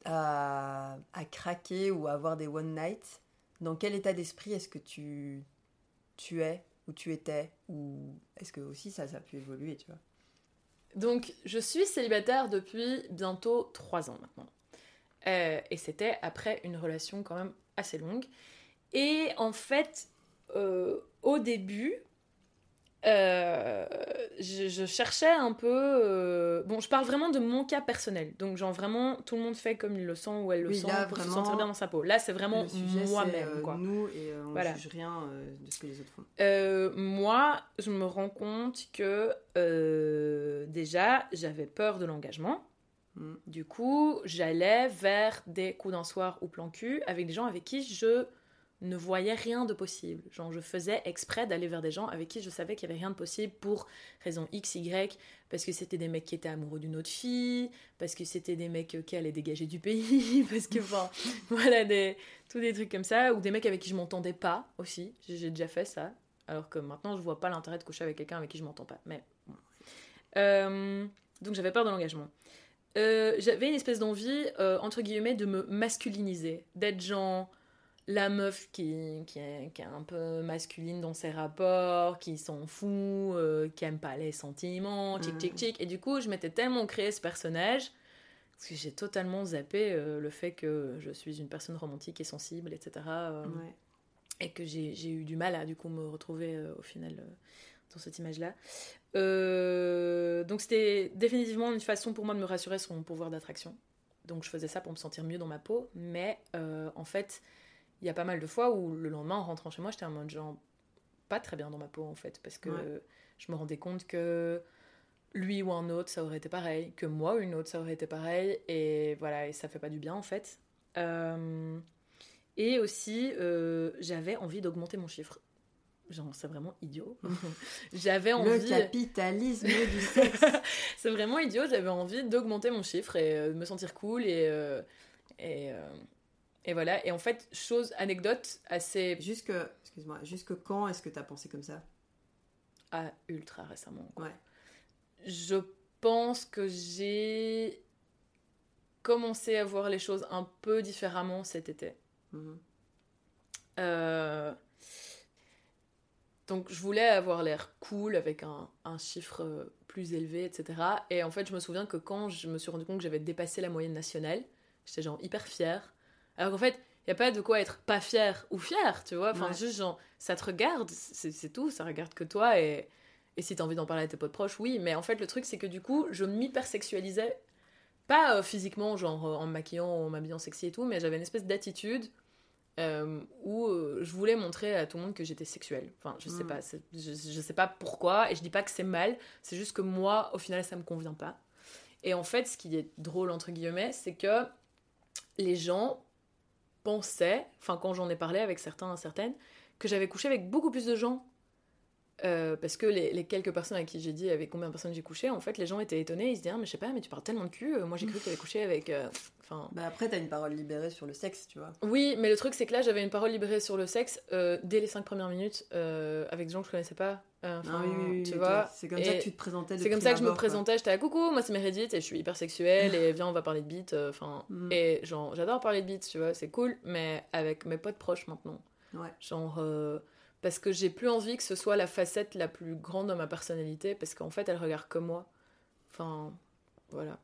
B: à, craquer ou à avoir des one night Dans quel état d'esprit est-ce que tu, tu es ou tu étais? Ou est-ce que aussi ça, ça a pu évoluer, tu vois?
A: Donc, je suis célibataire depuis bientôt trois ans maintenant. Euh, et c'était après une relation quand même assez longue. Et en fait, au début, euh, je, je cherchais un peu. euh, Bon, je parle vraiment de mon cas personnel. Donc, genre, vraiment, tout le monde fait comme il le sent ou elle le
B: Oui,
A: sent
B: là,
A: pour se sentir bien dans sa peau. Là, c'est vraiment moi-même,
B: euh, nous et on
A: Voilà.
B: juge rien de ce que les autres font.
A: Moi, je me rends compte que déjà, j'avais peur de l'engagement.
B: Mm.
A: Du coup, j'allais vers des coups d'un soir ou plan cul avec des gens avec qui je ne voyais rien de possible. Genre, je faisais exprès d'aller vers des gens avec qui je savais qu'il y avait rien de possible pour raison X, Y, parce que c'était des mecs qui étaient amoureux d'une autre fille, parce que c'était des mecs qui allaient dégager du pays, parce que, enfin, voilà, des, tous des trucs comme ça, ou des mecs avec qui je m'entendais pas aussi. J'ai j'ai déjà fait ça. Alors que maintenant, je vois pas l'intérêt de coucher avec quelqu'un avec qui je m'entends pas. Mais bon. Euh, donc j'avais peur de l'engagement. Euh, j'avais une espèce d'envie, euh, entre guillemets, de me masculiniser. D'être genre la meuf qui, qui, est, qui est un peu masculine dans ses rapports, qui s'en fout, euh, qui aime pas les sentiments, tchic tchic
B: Mhm.
A: tchic. Et du coup, je m'étais tellement créé ce personnage parce que j'ai totalement zappé euh, le fait que je suis une personne romantique et sensible, etc. euh,
B: Ouais.
A: et que j'ai j'ai eu du mal à du coup me retrouver au final dans cette image-là. Donc c'était définitivement une façon pour moi de me rassurer sur mon pouvoir d'attraction. Donc je faisais ça pour me sentir mieux dans ma peau, mais en fait, il y a pas mal de fois où le lendemain en rentrant chez moi, j'étais en mode genre pas très bien dans ma peau en fait, parce que
B: Ouais.
A: je me rendais compte que lui ou un autre, ça aurait été pareil, que moi ou une autre, ça aurait été pareil, et voilà, et ça fait pas du bien en fait. Euh, et aussi, euh, j'avais envie d'augmenter mon chiffre. Genre, c'est vraiment idiot. j'avais
B: Le
A: envie.
B: capitalisme du sexe.
A: c'est vraiment idiot. J'avais envie d'augmenter mon chiffre et euh, de me sentir cool et et, et voilà. Et en fait, chose anecdote assez
B: jusque, excuse-moi, jusque quand est-ce que t'as pensé comme ça?
A: Ah, ultra récemment. quoi.
B: Ouais.
A: Je pense que j'ai commencé à voir les choses un peu différemment cet été.
B: Mhm.
A: Euh, Donc je voulais avoir l'air cool avec un, un chiffre plus élevé, etc. Et en fait, je me souviens que quand je me suis rendu compte que j'avais dépassé la moyenne nationale, j'étais genre hyper fière. Alors qu'en fait, il n'y a pas de quoi être pas fier ou fier, tu vois. Enfin,
B: Ouais.
A: juste genre, ça te regarde, c'est tout, ça regarde que toi. Et, et si t'as envie d'en parler à tes potes proches, oui. Mais en fait, le truc, c'est que du coup, je m'hypersexualisais. Pas euh, physiquement, genre euh, en me maquillant, en m'habillant sexy et tout, mais j'avais une espèce d'attitude euh, où euh, je voulais montrer à tout le monde que j'étais sexuelle. Enfin, je sais
B: Mm.
A: pas, je sais pas pourquoi, et je dis pas que c'est mal, c'est juste que moi, au final, ça me convient pas. Et en fait, ce qui est drôle, entre guillemets, c'est que les gens pensaient, enfin, quand j'en ai parlé avec certains, certaines, que j'avais couché avec beaucoup plus de gens. Euh, parce que les, les quelques personnes avec qui j'ai dit avec combien de personnes j'ai couché, en fait, les gens étaient étonnés. Ils se disaient, ah, mais je sais pas, mais tu parles tellement de cul. euh, Moi, j'ai cru que tu avais couché avec. euh, Enfin.
B: Bah après, t'as une parole libérée sur le sexe, tu vois.
A: Oui, mais le truc, c'est que là, j'avais une parole libérée sur le sexe euh, dès les cinq premières minutes avec des gens que je connaissais pas. Enfin,
B: Ah oui, oui, oui,
A: tu
B: ok.
A: vois.
B: C'est comme ça que tu te présentais.
A: C'est comme ça que je me présentais. J'étais à coucou, moi c'est Meredith et je suis hyper sexuelle et viens, on va parler de euh, Enfin,
B: Mm.
A: et genre, j'adore parler de beat, tu vois, c'est cool, mais avec mes potes proches maintenant.
B: Ouais.
A: Genre, parce que j'ai plus envie que ce soit la facette la plus grande de ma personnalité parce qu'en fait, elle regarde que moi. Enfin, voilà.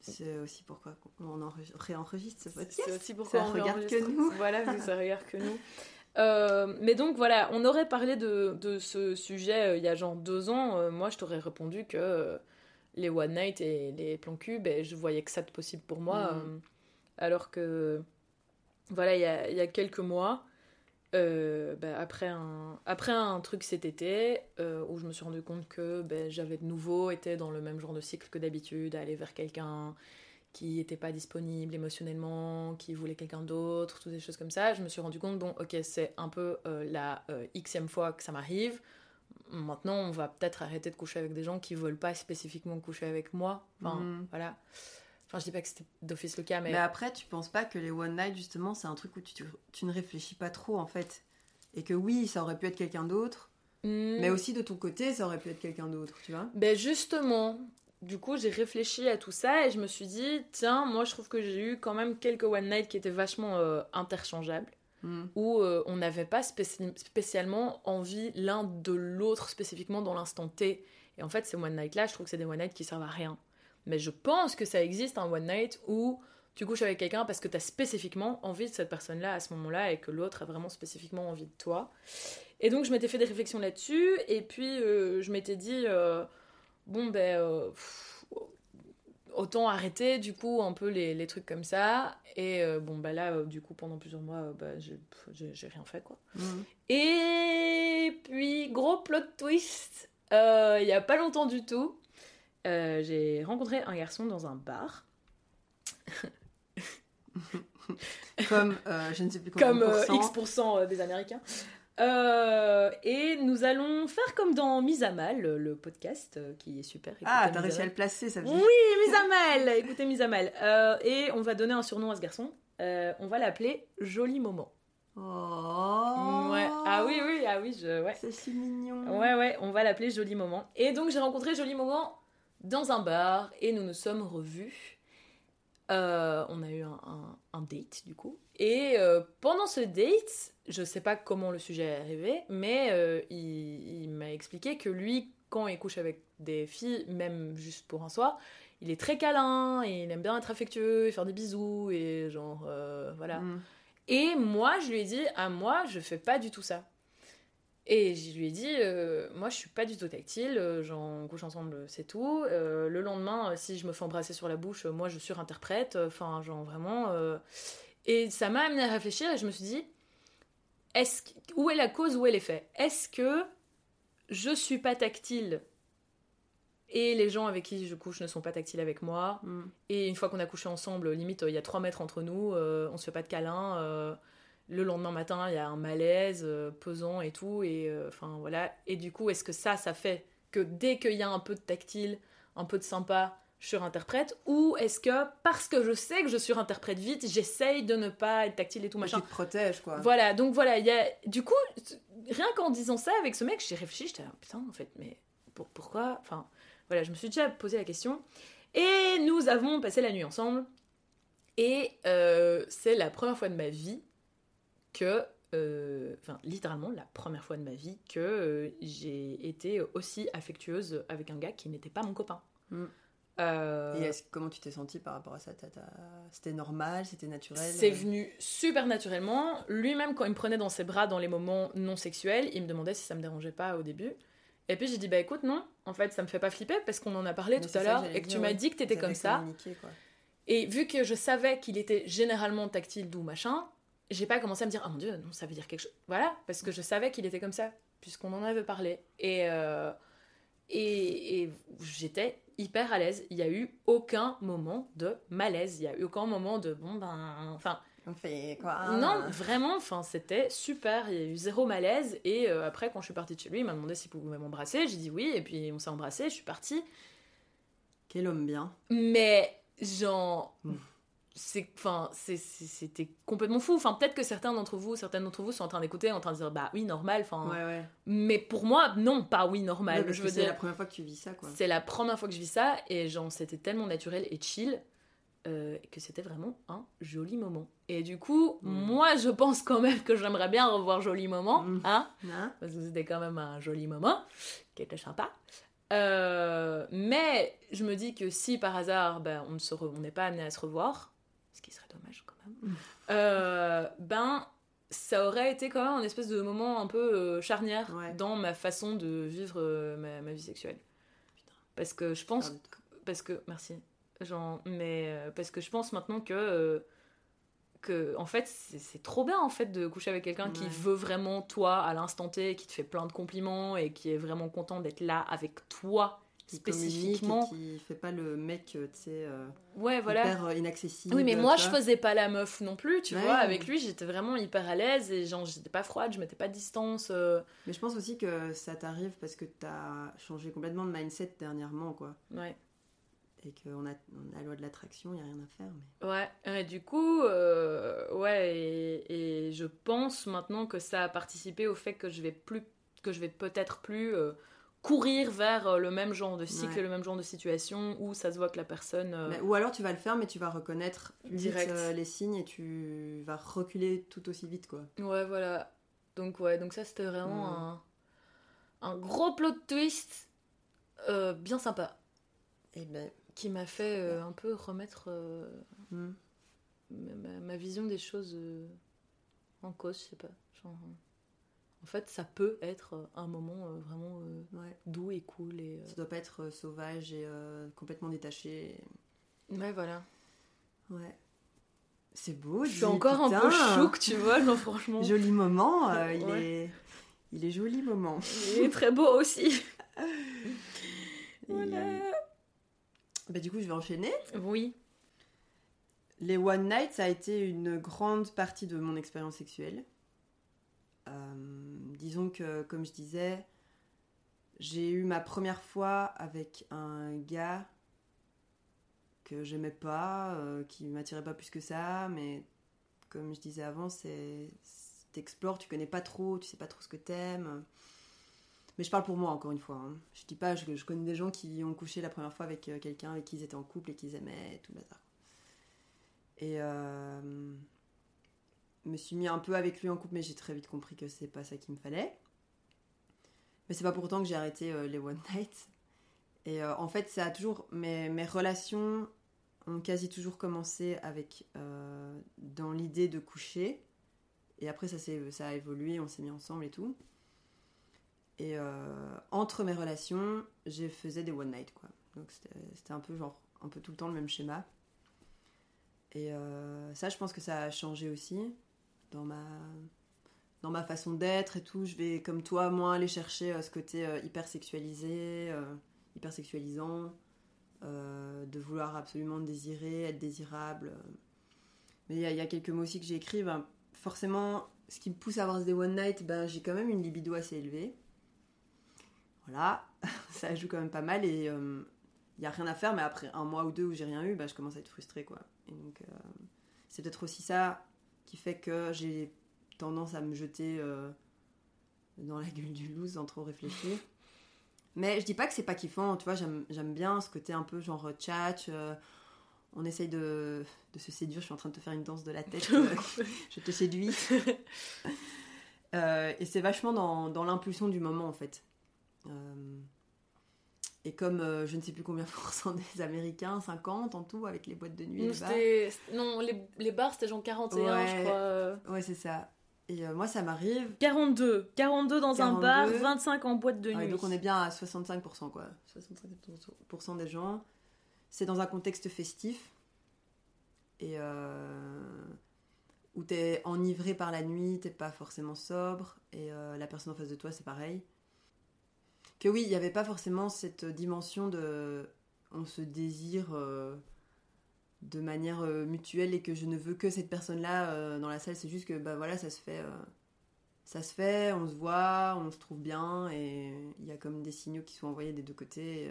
B: C'est aussi pourquoi on en réenregistre ce podcast.
A: C'est aussi pourquoi
B: Ça
A: on
B: regarde que nous.
A: Voilà, ça regarde que nous. Euh, mais donc voilà, on aurait parlé de, de ce sujet euh, il y a genre deux ans. euh, moi, je t'aurais répondu que les one night et les plans cul, ben, je voyais que ça de possible pour moi. Euh, alors que, voilà, il y a, il y a quelques mois, euh, ben, après, un, après un truc cet été, euh, où je me suis rendu compte que ben, j'avais de nouveau été dans le même genre de cycle que d'habitude, à aller vers quelqu'un qui n'était pas disponible émotionnellement, qui voulait quelqu'un d'autre, toutes des choses comme ça, je me suis rendu compte, bon, ok, c'est un peu euh, la xème fois que ça m'arrive. Maintenant, on va peut-être arrêter de coucher avec des gens qui veulent pas spécifiquement coucher avec moi. Enfin,
B: Mhm.
A: voilà. Enfin, je dis pas que c'était d'office le cas, mais...
B: Mais après, tu penses pas que les one night, justement, c'est un truc où tu, tu ne réfléchis pas trop, en fait. Et que oui, ça aurait pu être quelqu'un d'autre,
A: Hmm.
B: mais aussi de ton côté, ça aurait pu être quelqu'un d'autre, tu vois.
A: Ben justement, du coup, j'ai réfléchi à tout ça et je me suis dit, tiens, moi je trouve que j'ai eu quand même quelques one night qui étaient vachement euh, interchangeables,
B: Mm.
A: où euh, on n'avait pas spéci- spécialement envie l'un de l'autre spécifiquement dans l'instant T. Et en fait, ces one night là, je trouve que c'est des one night qui servent à rien. Mais je pense que ça existe un one night où tu couches avec quelqu'un parce que tu as spécifiquement envie de cette personne-là à ce moment-là et que l'autre a vraiment spécifiquement envie de toi. Et donc je m'étais fait des réflexions là-dessus, et puis euh, je m'étais dit, euh, bon ben, euh, pff, autant arrêter du coup un peu les, les trucs comme ça. Et bon bah là, du coup pendant plusieurs mois, bah, j'ai rien fait quoi.
B: Mhm.
A: Et puis gros plot twist, il y a pas longtemps du tout, euh, j'ai rencontré un garçon dans un bar.
B: Comme, euh, je ne sais plus combien
A: comme euh. X% euh, des Américains. Euh, et nous allons faire comme dans Mise à Mal, le- le podcast qui est super. Écoutez
B: Ah, t'as réussi à le placer, ça veut dire.
A: Oui, Mise à Mal Écoutez Mise à Mal. Et on va donner un surnom à ce garçon. On va l'appeler Joli Moment.
B: Oh
A: Ouais. Ah oui, oui, ah oui, je... Ouais.
B: C'est si mignon.
A: Ouais, ouais, on va l'appeler Joli Moment. Et donc j'ai rencontré Joli Moment dans un bar et nous nous sommes revus. Euh, on a eu un, un- un date du coup. Et euh, pendant ce date, je sais pas comment le sujet est arrivé, mais euh, il, il m'a expliqué que lui, quand il couche avec des filles, même juste pour un soir, il est très câlin, et il aime bien être affectueux, et faire des bisous, et genre, voilà.
B: Mm.
A: Et moi, je lui ai dit, à moi, je fais pas du tout ça. Et je lui ai dit, euh, moi, je suis pas du tout tactile, euh, j'en couche ensemble, c'est tout. Euh, le lendemain, euh, si je me fais embrasser sur la bouche, moi, je surinterprète. Enfin, genre vraiment. Et ça m'a amené à réfléchir et je me suis dit, que- où est la cause, où est l'effet? Est-ce que je suis pas tactile et les gens avec qui je couche ne sont pas tactiles avec moi?
B: Mm.
A: et une fois qu'on a couché ensemble, limite, il y a 3 mètres entre nous, on se fait pas de câlin. Le lendemain matin, il y a un malaise euh, pesant et tout. Et euh, enfin voilà. Et du coup, est-ce que ça, ça fait que dès qu'il y a un peu de tactile, un peu de sympa, je surinterprète Ou est-ce que parce que je sais que je surinterprète vite, j'essaye de ne pas être tactile et tout machin
B: Tu te protèges, quoi.
A: voilà, donc voilà, il y a... du coup, rien qu'en disant ça avec ce mec, j'ai réfléchi, j'étais là, putain, en fait, mais pour- pourquoi Enfin, voilà, je me suis déjà posé la question. Et nous avons passé la nuit ensemble. Et euh, c'est la première fois de ma vie que, euh, enfin, littéralement la première fois de ma vie que euh, j'ai été aussi affectueuse avec un gars qui n'était pas mon copain.
B: Mm.
A: Euh,
B: Et comment tu t'es sentie par rapport à ça? C'était normal? C'était naturel?
A: C'est venu super naturellement. Lui-même, quand il me prenait dans ses bras dans les moments non sexuels, il me demandait si ça me dérangeait pas au début. Et puis j'ai dit, bah écoute, non, en fait, ça me fait pas flipper parce qu'on en a parlé
B: Mais
A: tout à l'heure et que tu m'as dit que t'étais comme ça.
B: quoi.
A: Et vu que je savais qu'il était généralement tactile, doux, machin, j'ai pas commencé à me dire, ah mon dieu, non, ça veut dire quelque chose. Voilà, parce que je savais qu'il était comme ça, puisqu'on en avait parlé. Et, euh, et, et j'étais hyper à l'aise. Il y a eu aucun moment de malaise. Il y a eu aucun moment de, bon ben. Enfin,
B: On fait quoi
A: non, vraiment, enfin, c'était super. Il y a eu zéro malaise. Et euh, après, quand je suis partie de chez lui, il m'a demandé s'il pouvait m'embrasser. J'ai dit oui, et puis on s'est embrassé. Je suis partie.
B: Quel homme bien.
A: Mais, genre. C'est, enfin, c'était complètement fou. Enfin, peut-être que certains d'entre vous, certaines d'entre vous sont en train d'écouter, en train de dire bah oui, normal. Enfin,
B: Ouais, ouais.
A: mais pour moi, non, pas oui, normal.
B: Parce
A: je
B: c'est la première fois que tu vis ça, quoi.
A: c'est la première fois que je vis ça et genre c'était tellement naturel et chill euh, que c'était vraiment un joli moment. Et du coup,
B: Mm.
A: moi je pense quand même que j'aimerais bien revoir joli moment,
B: Mm.
A: hein,
B: Hein
A: parce que c'était quand même un joli moment qui était sympa. Euh, mais je me dis que si par hasard ben, on ne se re- on n'est pas amené à se revoir, qui serait dommage quand même, euh, ben ça aurait été quand même un espèce de moment un peu euh, charnière
B: Ouais.
A: dans ma façon de vivre euh, ma, ma vie sexuelle. Parce que je pense, parce que merci, genre, mais parce que je pense maintenant que que en fait c'est trop bien en fait de coucher avec quelqu'un qui veut vraiment toi à l'instant T, qui te fait plein de compliments et qui est vraiment content d'être là avec toi
B: Qui
A: spécifiquement.
B: et qui fait pas le mec, euh, tu sais, euh,
A: Ouais, voilà.
B: hyper euh, inaccessible.
A: Oui, mais moi, je faisais pas la meuf non plus, tu
B: Ouais.
A: vois. Avec lui, j'étais vraiment hyper à l'aise et genre, j'étais pas froide, je mettais pas de distance. euh,
B: Mais je pense aussi que ça t'arrive parce que t'as changé complètement de mindset dernièrement, quoi.
A: Ouais.
B: Et qu'on a, on a la loi de l'attraction, il a rien à faire. Mais...
A: Ouais, ouais, du coup, euh, ouais, et, et je pense maintenant que ça a participé au fait que je vais plus, que je vais peut-être plus euh, courir vers euh, le même genre de cycle,
B: Ouais.
A: le même genre de situation où ça se voit que la personne. euh,
B: Mais- ou alors tu vas le faire, mais tu vas reconnaître vite,
A: Direct.
B: euh, les signes et tu vas reculer tout aussi vite, quoi.
A: Ouais, voilà. Donc, ouais, donc ça, c'était vraiment
B: Mm.
A: un, un gros plot twist euh, bien sympa
B: Et ben.
A: qui m'a fait un peu remettre
B: hmm.
A: ma, vision des choses en cause, je sais pas. Genre, en fait, ça peut être un moment euh, vraiment euh,
B: Ouais.
A: doux et cool. Et, euh,
B: Ça doit pas être euh, sauvage et euh, complètement détaché.
A: Ouais, voilà.
B: Ouais. C'est beau.
A: Je suis encore un peu chouque, tu vois, non, franchement.
B: Joli moment. euh, il, est... il est joli moment.
A: Il est très beau aussi. Voilà.
B: Et, bah, du coup, je vais enchaîner.
A: Oui.
B: Les One Night, ça a été une grande partie de mon expérience sexuelle. Euh, disons que, comme je disais, j'ai eu ma première fois avec un gars que j'aimais pas, euh, qui m'attirait pas plus que ça, mais comme je disais avant, c'est t'explores, tu connais pas trop, tu sais pas trop ce que t'aimes. Mais je parle pour moi encore une fois. hein. Je dis pas, je, je connais des gens qui ont couché la première fois avec euh, quelqu'un avec qui ils étaient en couple et qu'ils aimaient, tout le bazar. Et euh, me suis mis un peu avec lui en couple, mais j'ai très vite compris que c'est pas ça qu'il me fallait. Mais c'est pas pour autant que j'ai arrêté euh, les one night. Et euh, en fait, ça a toujours mes, mes relations ont quasi toujours commencé avec euh, dans l'idée de coucher. Et après, ça, ça a évolué, on s'est mis ensemble et tout. Et entre mes relations, je faisais des one night quoi. Donc c'était un peu genre un peu tout le temps le même schéma. Et ça, je pense que ça a changé aussi dans ma, dans ma façon d'être et tout. Je vais, comme toi, moins aller chercher euh, ce côté euh, hyper sexualisé, euh, hyper sexualisant, euh, de vouloir absolument désirer, être désirable. Mais il y, a- quelques mots aussi que j'ai écrits. ben, forcément, ce qui me pousse à avoir des one night, ben, j'ai quand même une libido assez élevée. Voilà, ça joue quand même pas mal et il n'y a rien à faire, mais après un mois ou deux où j'ai rien eu, bah, je commence à être frustrée. Quoi. Et donc, c'est peut-être aussi ça qui fait que j'ai tendance à me jeter euh, dans la gueule du loup sans trop réfléchir. Mais je dis pas que c'est pas kiffant, tu vois, j'aime bien ce côté un peu genre tchatch, euh, on essaye de, de se séduire, je suis en train de te faire une danse de la tête, euh, je te séduis. Euh, et c'est vachement dans, dans l'impulsion du moment en fait. Et comme euh, je ne sais plus combien pour cent des Américains, 50 en tout, avec les boîtes de nuit
A: Non,
B: les bars.
A: non, les, les bars c'était genre 41,
B: Ouais.
A: je crois. euh.
B: Ouais, c'est ça. Et euh, moi, ça m'arrive.
A: 42. 42 dans un bar,
B: 42.
A: 25 en boîte de
B: Ouais,
A: nuit.
B: donc on est bien à 65%, quoi. 65% des gens. C'est dans un contexte festif. Et euh, où t'es enivré par la nuit, t'es pas forcément sobre. Et la personne en face de toi, c'est pareil. Que oui, il n'y avait pas forcément cette dimension de. On se désire euh, de manière euh, mutuelle et que je ne veux que cette personne-là euh, dans la salle. C'est juste que, bah voilà, ça se fait. ça se fait, on se voit, on se trouve bien, et il y a comme des signaux qui sont envoyés des deux côtés.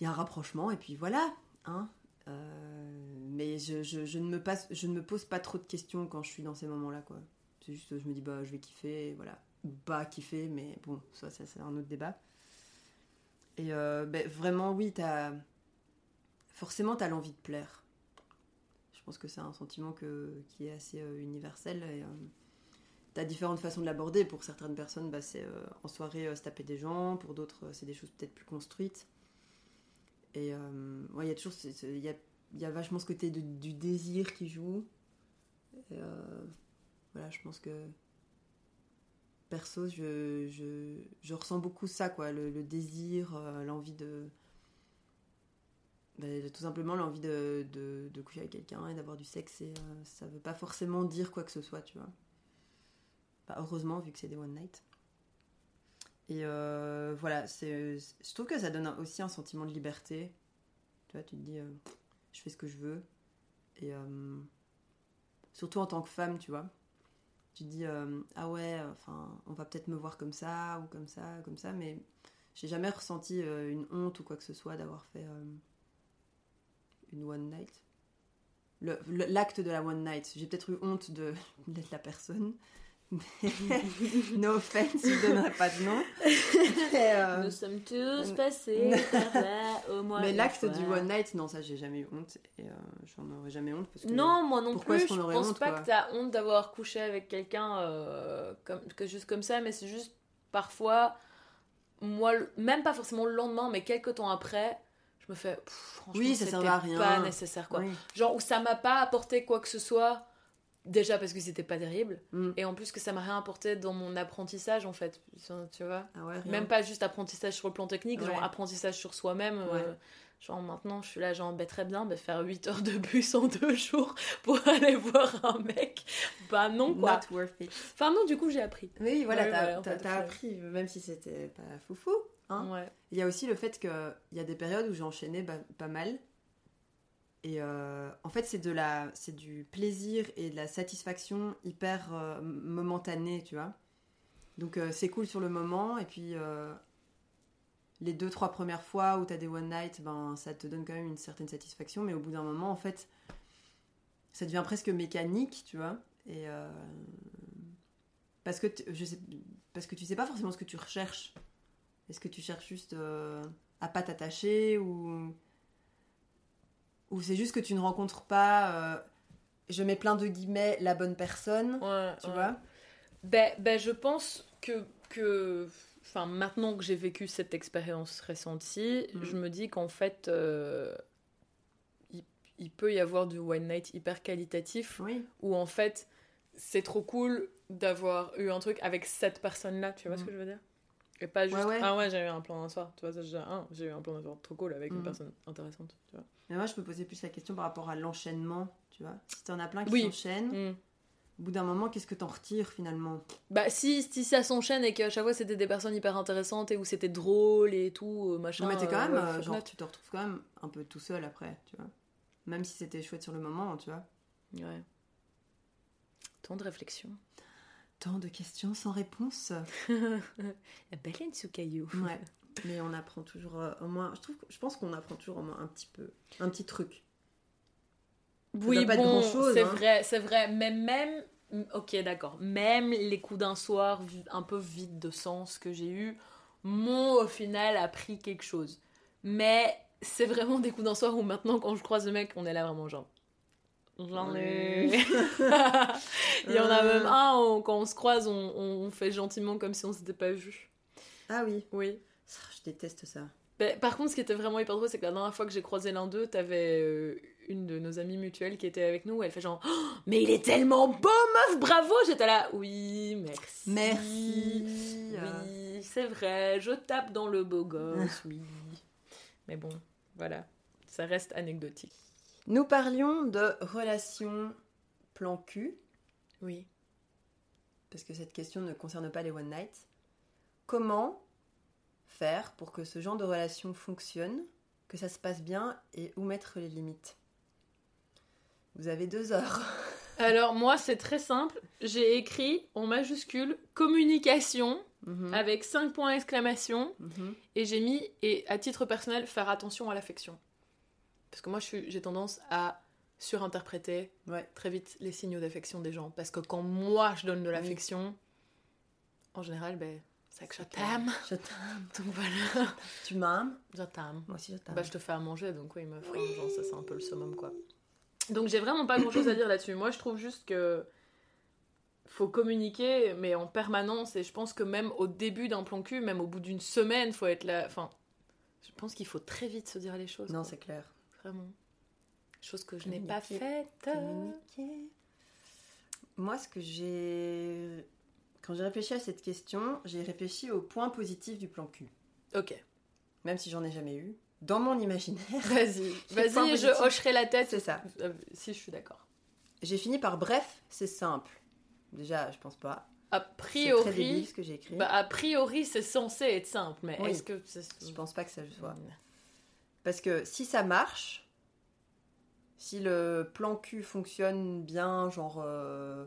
B: Il y a un rapprochement, et puis voilà. Hein mais je, ne me pose pas trop de questions quand je suis dans ces moments-là. C'est juste, je me dis, bah, je vais kiffer, voilà. Pas kiffer, mais bon, ça, c'est un autre débat. Et euh, ben, vraiment, oui, forcément, tu as l'envie de plaire. Je pense que c'est un sentiment qui est assez euh, universel. Et, euh, T'as différentes façons de l'aborder. Pour certaines personnes, bah, c'est euh, en soirée se taper des gens. Pour d'autres, c'est des choses peut-être plus construites. Et il y a toujours, il y a, y vachement ce côté du désir qui joue. Voilà, je pense que perso, je, je, je ressens beaucoup ça, quoi, le, désir, euh, l'envie de, ben, tout simplement l'envie de, de, de coucher avec quelqu'un et d'avoir du sexe. Et euh, ça veut pas forcément dire quoi que ce soit, tu vois. Bah, heureusement, vu que c'est des one night. Et euh, voilà, c'est, je trouve que ça donne aussi un sentiment de liberté. Tu vois, tu te dis, euh, je fais ce que je veux. Et surtout en tant que femme, tu vois. Tu te dis, euh, ah ouais, enfin, on va peut-être me voir comme ça, ou comme ça, comme ça, mais j'ai jamais ressenti euh, une honte ou quoi que ce soit d'avoir fait euh, une one night. L'acte de la one night, j'ai peut-être eu honte de d'être la personne. Mais no offense, je donnerai pas de nom. Mais, euh,
A: Nous sommes tous passés par là au moins.
B: mais l'acte du one night, non, ça j'ai jamais eu honte. Et euh, j'en aurais jamais honte parce que.
A: Non, moi non
B: Pourquoi
A: plus.
B: est-ce qu'on
A: Je pense
B: honte,
A: pas que t'as honte d'avoir couché avec quelqu'un euh, comme, que juste comme ça, mais c'est juste parfois, moi, même pas forcément le lendemain, mais quelques temps après, je me fais, pff, franchement,
B: Oui, ça servait à rien.
A: pas nécessaire quoi.
B: Oui.
A: Genre où ça m'a pas apporté quoi que ce soit, Déjà parce que c'était pas terrible,
B: Mm.
A: et en plus que ça m'a rien apporté dans mon apprentissage en fait, tu vois.
B: Ah ouais.
A: Même pas juste apprentissage sur le plan technique, genre apprentissage sur soi-même. euh,
B: Ouais.
A: genre maintenant, je suis là, genre, bah, très bien, bah, faire 8 heures de bus en deux jours pour aller voir un mec. Bah non, quoi.
B: Not worth it.
A: Enfin non, du coup, j'ai appris.
B: Oui, voilà, t'as
A: en fait,
B: appris, même si c'était pas foufou. Hein. Il y a aussi le fait qu'il y a des périodes où j'ai enchaîné pas mal. Et euh, en fait, c'est de la, c'est du plaisir et de la satisfaction hyper euh, momentanée, tu vois. Donc euh, c'est cool sur le moment. Et puis les deux, trois premières fois où tu as des one night, ben, ça te donne quand même une certaine satisfaction. Mais au bout d'un moment, en fait, ça devient presque mécanique, tu vois. Et parce, que je sais, parce que tu sais pas forcément ce que tu recherches. Est-ce que tu cherches juste à pas t'attacher ou ou c'est juste que tu ne rencontres pas euh, je mets plein de guillemets la bonne personne
A: Ouais,
B: tu
A: ouais.
B: vois?
A: Ben, ben, je pense que, que enfin, maintenant que j'ai vécu cette expérience récente-ci,
B: Mhm.
A: je me dis qu'en fait, euh, il, il peut y avoir du one night hyper qualitatif
B: oui
A: où en fait, c'est trop cool d'avoir eu un truc avec cette personne-là, tu vois ce
B: Mhm.
A: que je veux dire? Et pas juste,
B: ouais.
A: ah ouais, j'ai eu un plan d'un soir, tu vois, ça, j'ai un, j'ai eu un plan d'un soir trop cool avec une
B: Mhm.
A: personne intéressante, tu vois.
B: Mais moi je me posais plus la question par rapport à l'enchaînement tu vois si t'en as plein qui
A: Oui.
B: s'enchaînent
A: Mhm.
B: au bout d'un moment qu'est-ce que t'en retires finalement?
A: Bah si, si ça s'enchaîne et qu'à chaque fois c'était des personnes hyper intéressantes et où c'était drôle et tout, euh, machin.
B: non mais t'es quand
A: euh,
B: même
A: ouais,
B: euh,
A: fuck
B: genre tu te retrouves quand même un peu tout seul après tu vois même si c'était chouette sur le moment tu vois
A: Ouais. Tant de réflexion.
B: tant de questions sans réponse
A: La baleine sous caillou.
B: ouais mais on apprend toujours euh, au moins je trouve je pense qu'on apprend toujours au moins un petit peu un petit truc
A: Oui,
B: pas
A: bon, c'est
B: hein.
A: vrai, c'est vrai. Mais même, ok, d'accord. Même les coups d'un soir un peu vides de sens que j'ai eu m'ont au final appris quelque chose. Mais c'est vraiment des coups d'un soir où maintenant, quand je croise le mec, on est là vraiment genre. J'en ai. Il y en a
B: Euh.
A: même un, on- quand on se croise, on, on fait gentiment comme si on s'était pas vu.
B: ah oui
A: Oui.
B: Je déteste ça
A: Ben, par contre, ce qui était vraiment hyper drôle, c'est que la dernière fois que j'ai croisé l'un d'eux, t'avais euh, une de nos amies mutuelles qui était avec nous. Elle fait genre, Oh, mais il est tellement beau, meuf, bravo! J'étais là, oui, merci.
B: Merci.
A: Oui, c'est vrai, je tape dans le beau gosse, oui. Mais bon, voilà, ça reste anecdotique.
B: Nous parlions de relations plan cul,
A: Oui.
B: parce que cette question ne concerne pas les one night. Comment faire pour que ce genre de relation fonctionne, que ça se passe bien et où mettre les limites Vous avez deux heures.
A: Alors, moi, c'est très simple. J'ai écrit en majuscule communication
B: Mhm.
A: avec 5 points d'exclamation.
B: Mhm.
A: Et j'ai mis, et à titre personnel, faire attention à l'affection. Parce que moi, j'ai tendance à surinterpréter
B: Ouais.
A: très vite les signaux d'affection des gens. Parce que quand moi, je donne de l'affection, en général, ben, c'est que je t'aime.
B: Je t'aime.
A: Donc voilà,
B: Tu m'aimes?
A: Je t'aime.
B: Moi aussi je t'aime.
A: Bah, je te fais à manger, donc oui, meuf, hein, genre, ça, c'est un peu le summum, quoi. Donc j'ai vraiment pas grand chose à dire là-dessus. Moi, je trouve juste que faut communiquer, mais en permanence. Et je pense que même au début d'un plan cul, même au bout d'une semaine, faut être là. Enfin, je pense qu'il faut très vite se dire les choses.
B: non, c'est clair.
A: Vraiment. Chose que je n'ai pas faite.
B: Communiquer. Moi, ce que j'ai. Quand j'ai réfléchi à cette question, j'ai réfléchi aux points positifs du plan cul.
A: Ok.
B: Même si j'en ai jamais eu. Dans mon imaginaire.
A: Vas-y. Vas-y, je hocherai la tête.
B: C'est ça.
A: euh, si je suis d'accord.
B: J'ai fini par bref, c'est simple. Déjà, je pense pas.
A: A
B: très
A: priori.
B: débile ce que j'ai écrit.
A: Bah, a priori, c'est censé être simple, mais
B: Oui.
A: est-ce que.
B: Je pense pas que ça le soit. Parce que si ça marche, si le plan cul fonctionne bien, genre euh,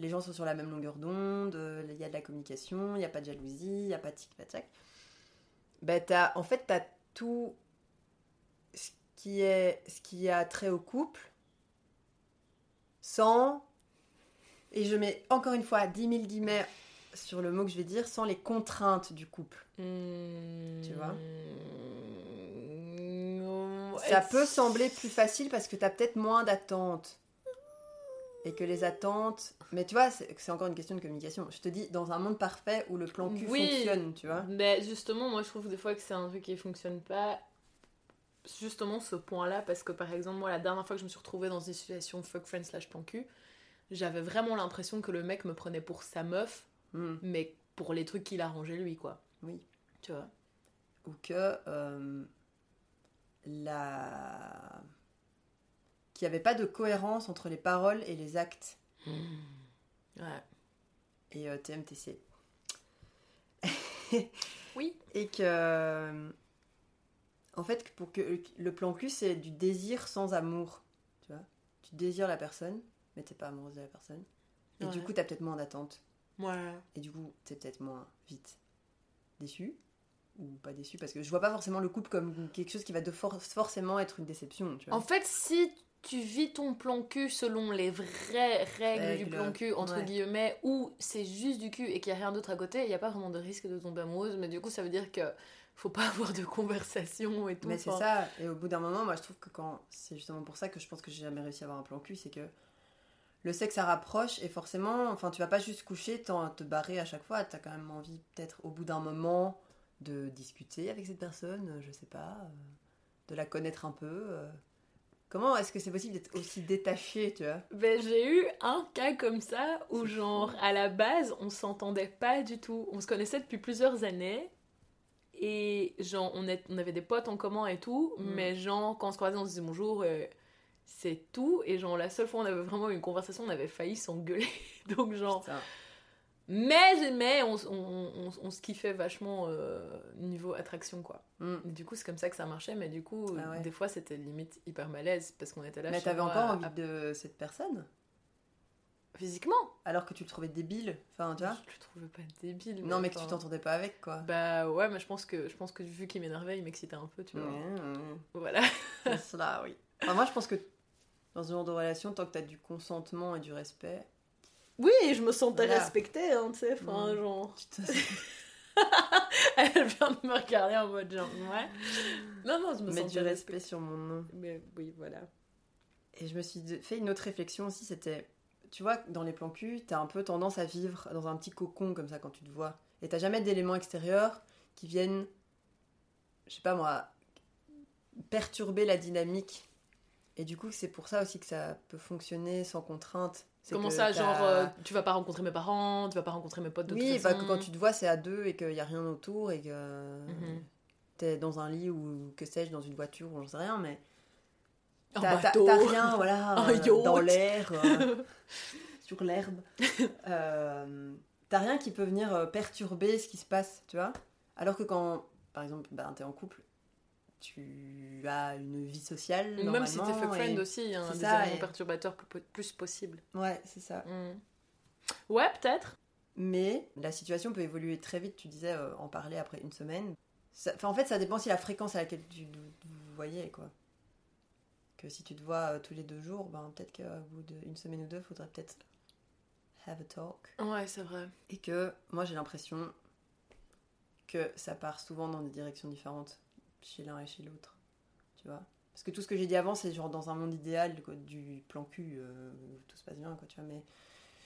B: les gens sont sur la même longueur d'onde, euh, il y a de la communication, il n'y a pas de jalousie, il n'y a pas de tic tac, bah t'as, en fait, tu as tout ce qui, est, ce qui a trait au couple sans, et je mets encore une fois 10 000 guillemets sur le mot que je vais dire, sans les contraintes du couple. Tu vois?
A: Vois
B: Ça peut sembler plus facile parce que tu as peut-être moins d'attentes. Et que les attentes. Mais tu vois, c'est encore une question de communication. Je te dis, dans un monde parfait où le plan cul
A: Oui.
B: fonctionne, tu vois.
A: Mais justement, moi je trouve des fois que c'est un truc qui fonctionne pas. Justement, ce point-là, parce que par exemple, moi la dernière fois que je me suis retrouvée dans une situation fuck friend slash plan cul, j'avais vraiment l'impression que le mec me prenait pour sa meuf,
B: Hmm,
A: mais pour les trucs qu'il arrangeait lui, quoi.
B: Oui.
A: Tu vois.
B: Ou que euh, la... qu'il n'y avait pas de cohérence entre les paroles et les actes.
A: Ouais.
B: Et euh, TMTC.
A: Oui.
B: Et que. euh, En fait, pour que le plan cul, c'est du désir sans amour. Tu vois Tu désires la personne, mais t'es pas amoureuse de la personne. Et du coup, t'as peut-être moins d'attente.
A: Ouais.
B: Et du coup, t'es peut-être moins vite déçu. Ou pas déçu, parce que je vois pas forcément le couple comme quelque chose qui va de for- forcément être une déception. Tu vois
A: En fait, si tu vis ton plan cul selon les vraies règles du plan cul, entre
B: ouais.
A: guillemets, ou c'est juste du cul et qu'il n'y a rien d'autre à côté, il n'y a pas vraiment de risque de tomber amoureuse, mais du coup, ça veut dire que faut pas avoir de conversation et tout.
B: Mais c'est ça, et au bout d'un moment, moi je trouve que quand. C'est justement pour ça que je pense que j'ai jamais réussi à avoir un plan cul, c'est que le sexe ça rapproche, et forcément, enfin tu vas pas juste coucher, t'en- te barrer à chaque fois, t'as quand même envie, peut-être au bout d'un moment, de discuter avec cette personne, euh, je sais pas, euh, de la connaître un peu. Comment est-ce que c'est possible d'être aussi détaché, tu vois?
A: Ben, j'ai eu un cas comme ça où, genre, à la base, on s'entendait pas du tout. On se connaissait depuis plusieurs années. Et, genre, on, est, on avait des potes en commun et tout.
B: Mm.
A: Mais, genre, quand on se croisait, on se disait bonjour. euh, c'est tout. Et, genre, la seule fois où on avait vraiment eu une conversation, on avait failli s'engueuler. Donc, genre.
B: Putain.
A: Mais, mais on, on, on, on se kiffait vachement euh, niveau attraction, quoi.
B: Mm.
A: Du coup, c'est comme ça que ça marchait. Mais du coup,
B: Ah ouais.
A: des fois, c'était limite hyper malaise parce qu'on était là.
B: Mais t'avais encore envie
A: à-
B: de cette personne?
A: Physiquement
B: alors que tu le trouvais débile, enfin tu vois?
A: Je le trouvais pas débile.
B: Non, mais que tu t'entendais pas avec quoi.
A: Bah ouais, mais je pense que je pense que vu qu'il m'énervait, il m'excitait un peu, tu vois. Voilà.
B: C'est cela, oui. Enfin, moi, je pense que dans ce genre de relation, tant que tu as du consentement et du respect,
A: Oui, je me sentais
B: Voilà.
A: respectée, hein, tu sais, enfin
B: Mm.
A: genre. Elle vient de me regarder en mode genre ouais. Non non, je me sentais
B: du respect
A: respectée.
B: sur mon nom.
A: Mais oui, voilà.
B: Et je me suis fait une autre réflexion aussi, c'était, tu vois, dans les plans cul, t'as un peu tendance à vivre dans un petit cocon comme ça quand tu te vois. Et t'as jamais d'éléments extérieurs qui viennent, je sais pas moi, perturber la dynamique. Et du coup, c'est pour ça aussi que ça peut fonctionner sans contrainte.
A: Comment ça, genre euh, tu vas pas rencontrer mes parents, tu vas pas rencontrer mes potes de
B: Oui,
A: toute
B: bah,
A: façon.
B: que quand tu te vois, c'est à deux et qu'il n'y a rien autour et que
A: Mhm.
B: t'es dans un lit ou que sais-je, dans une voiture ou j'en sais rien, mais t'as rien, voilà, euh, dans l'air, euh, sur l'herbe. Euh, t'as rien qui peut venir perturber ce qui se passe, tu vois. Alors que quand, par exemple, bah, t'es en couple, tu as une vie sociale.
A: Ou Même si t'es fuck friend
B: et-
A: aussi,
B: c'est
A: des
B: ça,
A: éléments
B: et-
A: perturbateurs plus, plus possible.
B: Ouais, c'est ça.
A: Mm. Ouais, peut-être.
B: Mais la situation peut évoluer très vite. Tu disais euh, en parler après une semaine. Ça- en fait, ça dépend aussi de la fréquence à laquelle tu vous voyez, quoi. Que si tu te vois euh, tous les deux jours, ben, peut-être qu'au bout d'une semaine ou deux, il faudrait peut-être have a talk.
A: Ouais, c'est vrai.
B: Et que moi, j'ai l'impression que ça part souvent dans des directions différentes chez l'un et chez l'autre. Tu vois Parce que tout ce que j'ai dit avant, c'est genre dans un monde idéal du plan cul, euh, où tout se passe bien, quoi, tu vois. Mais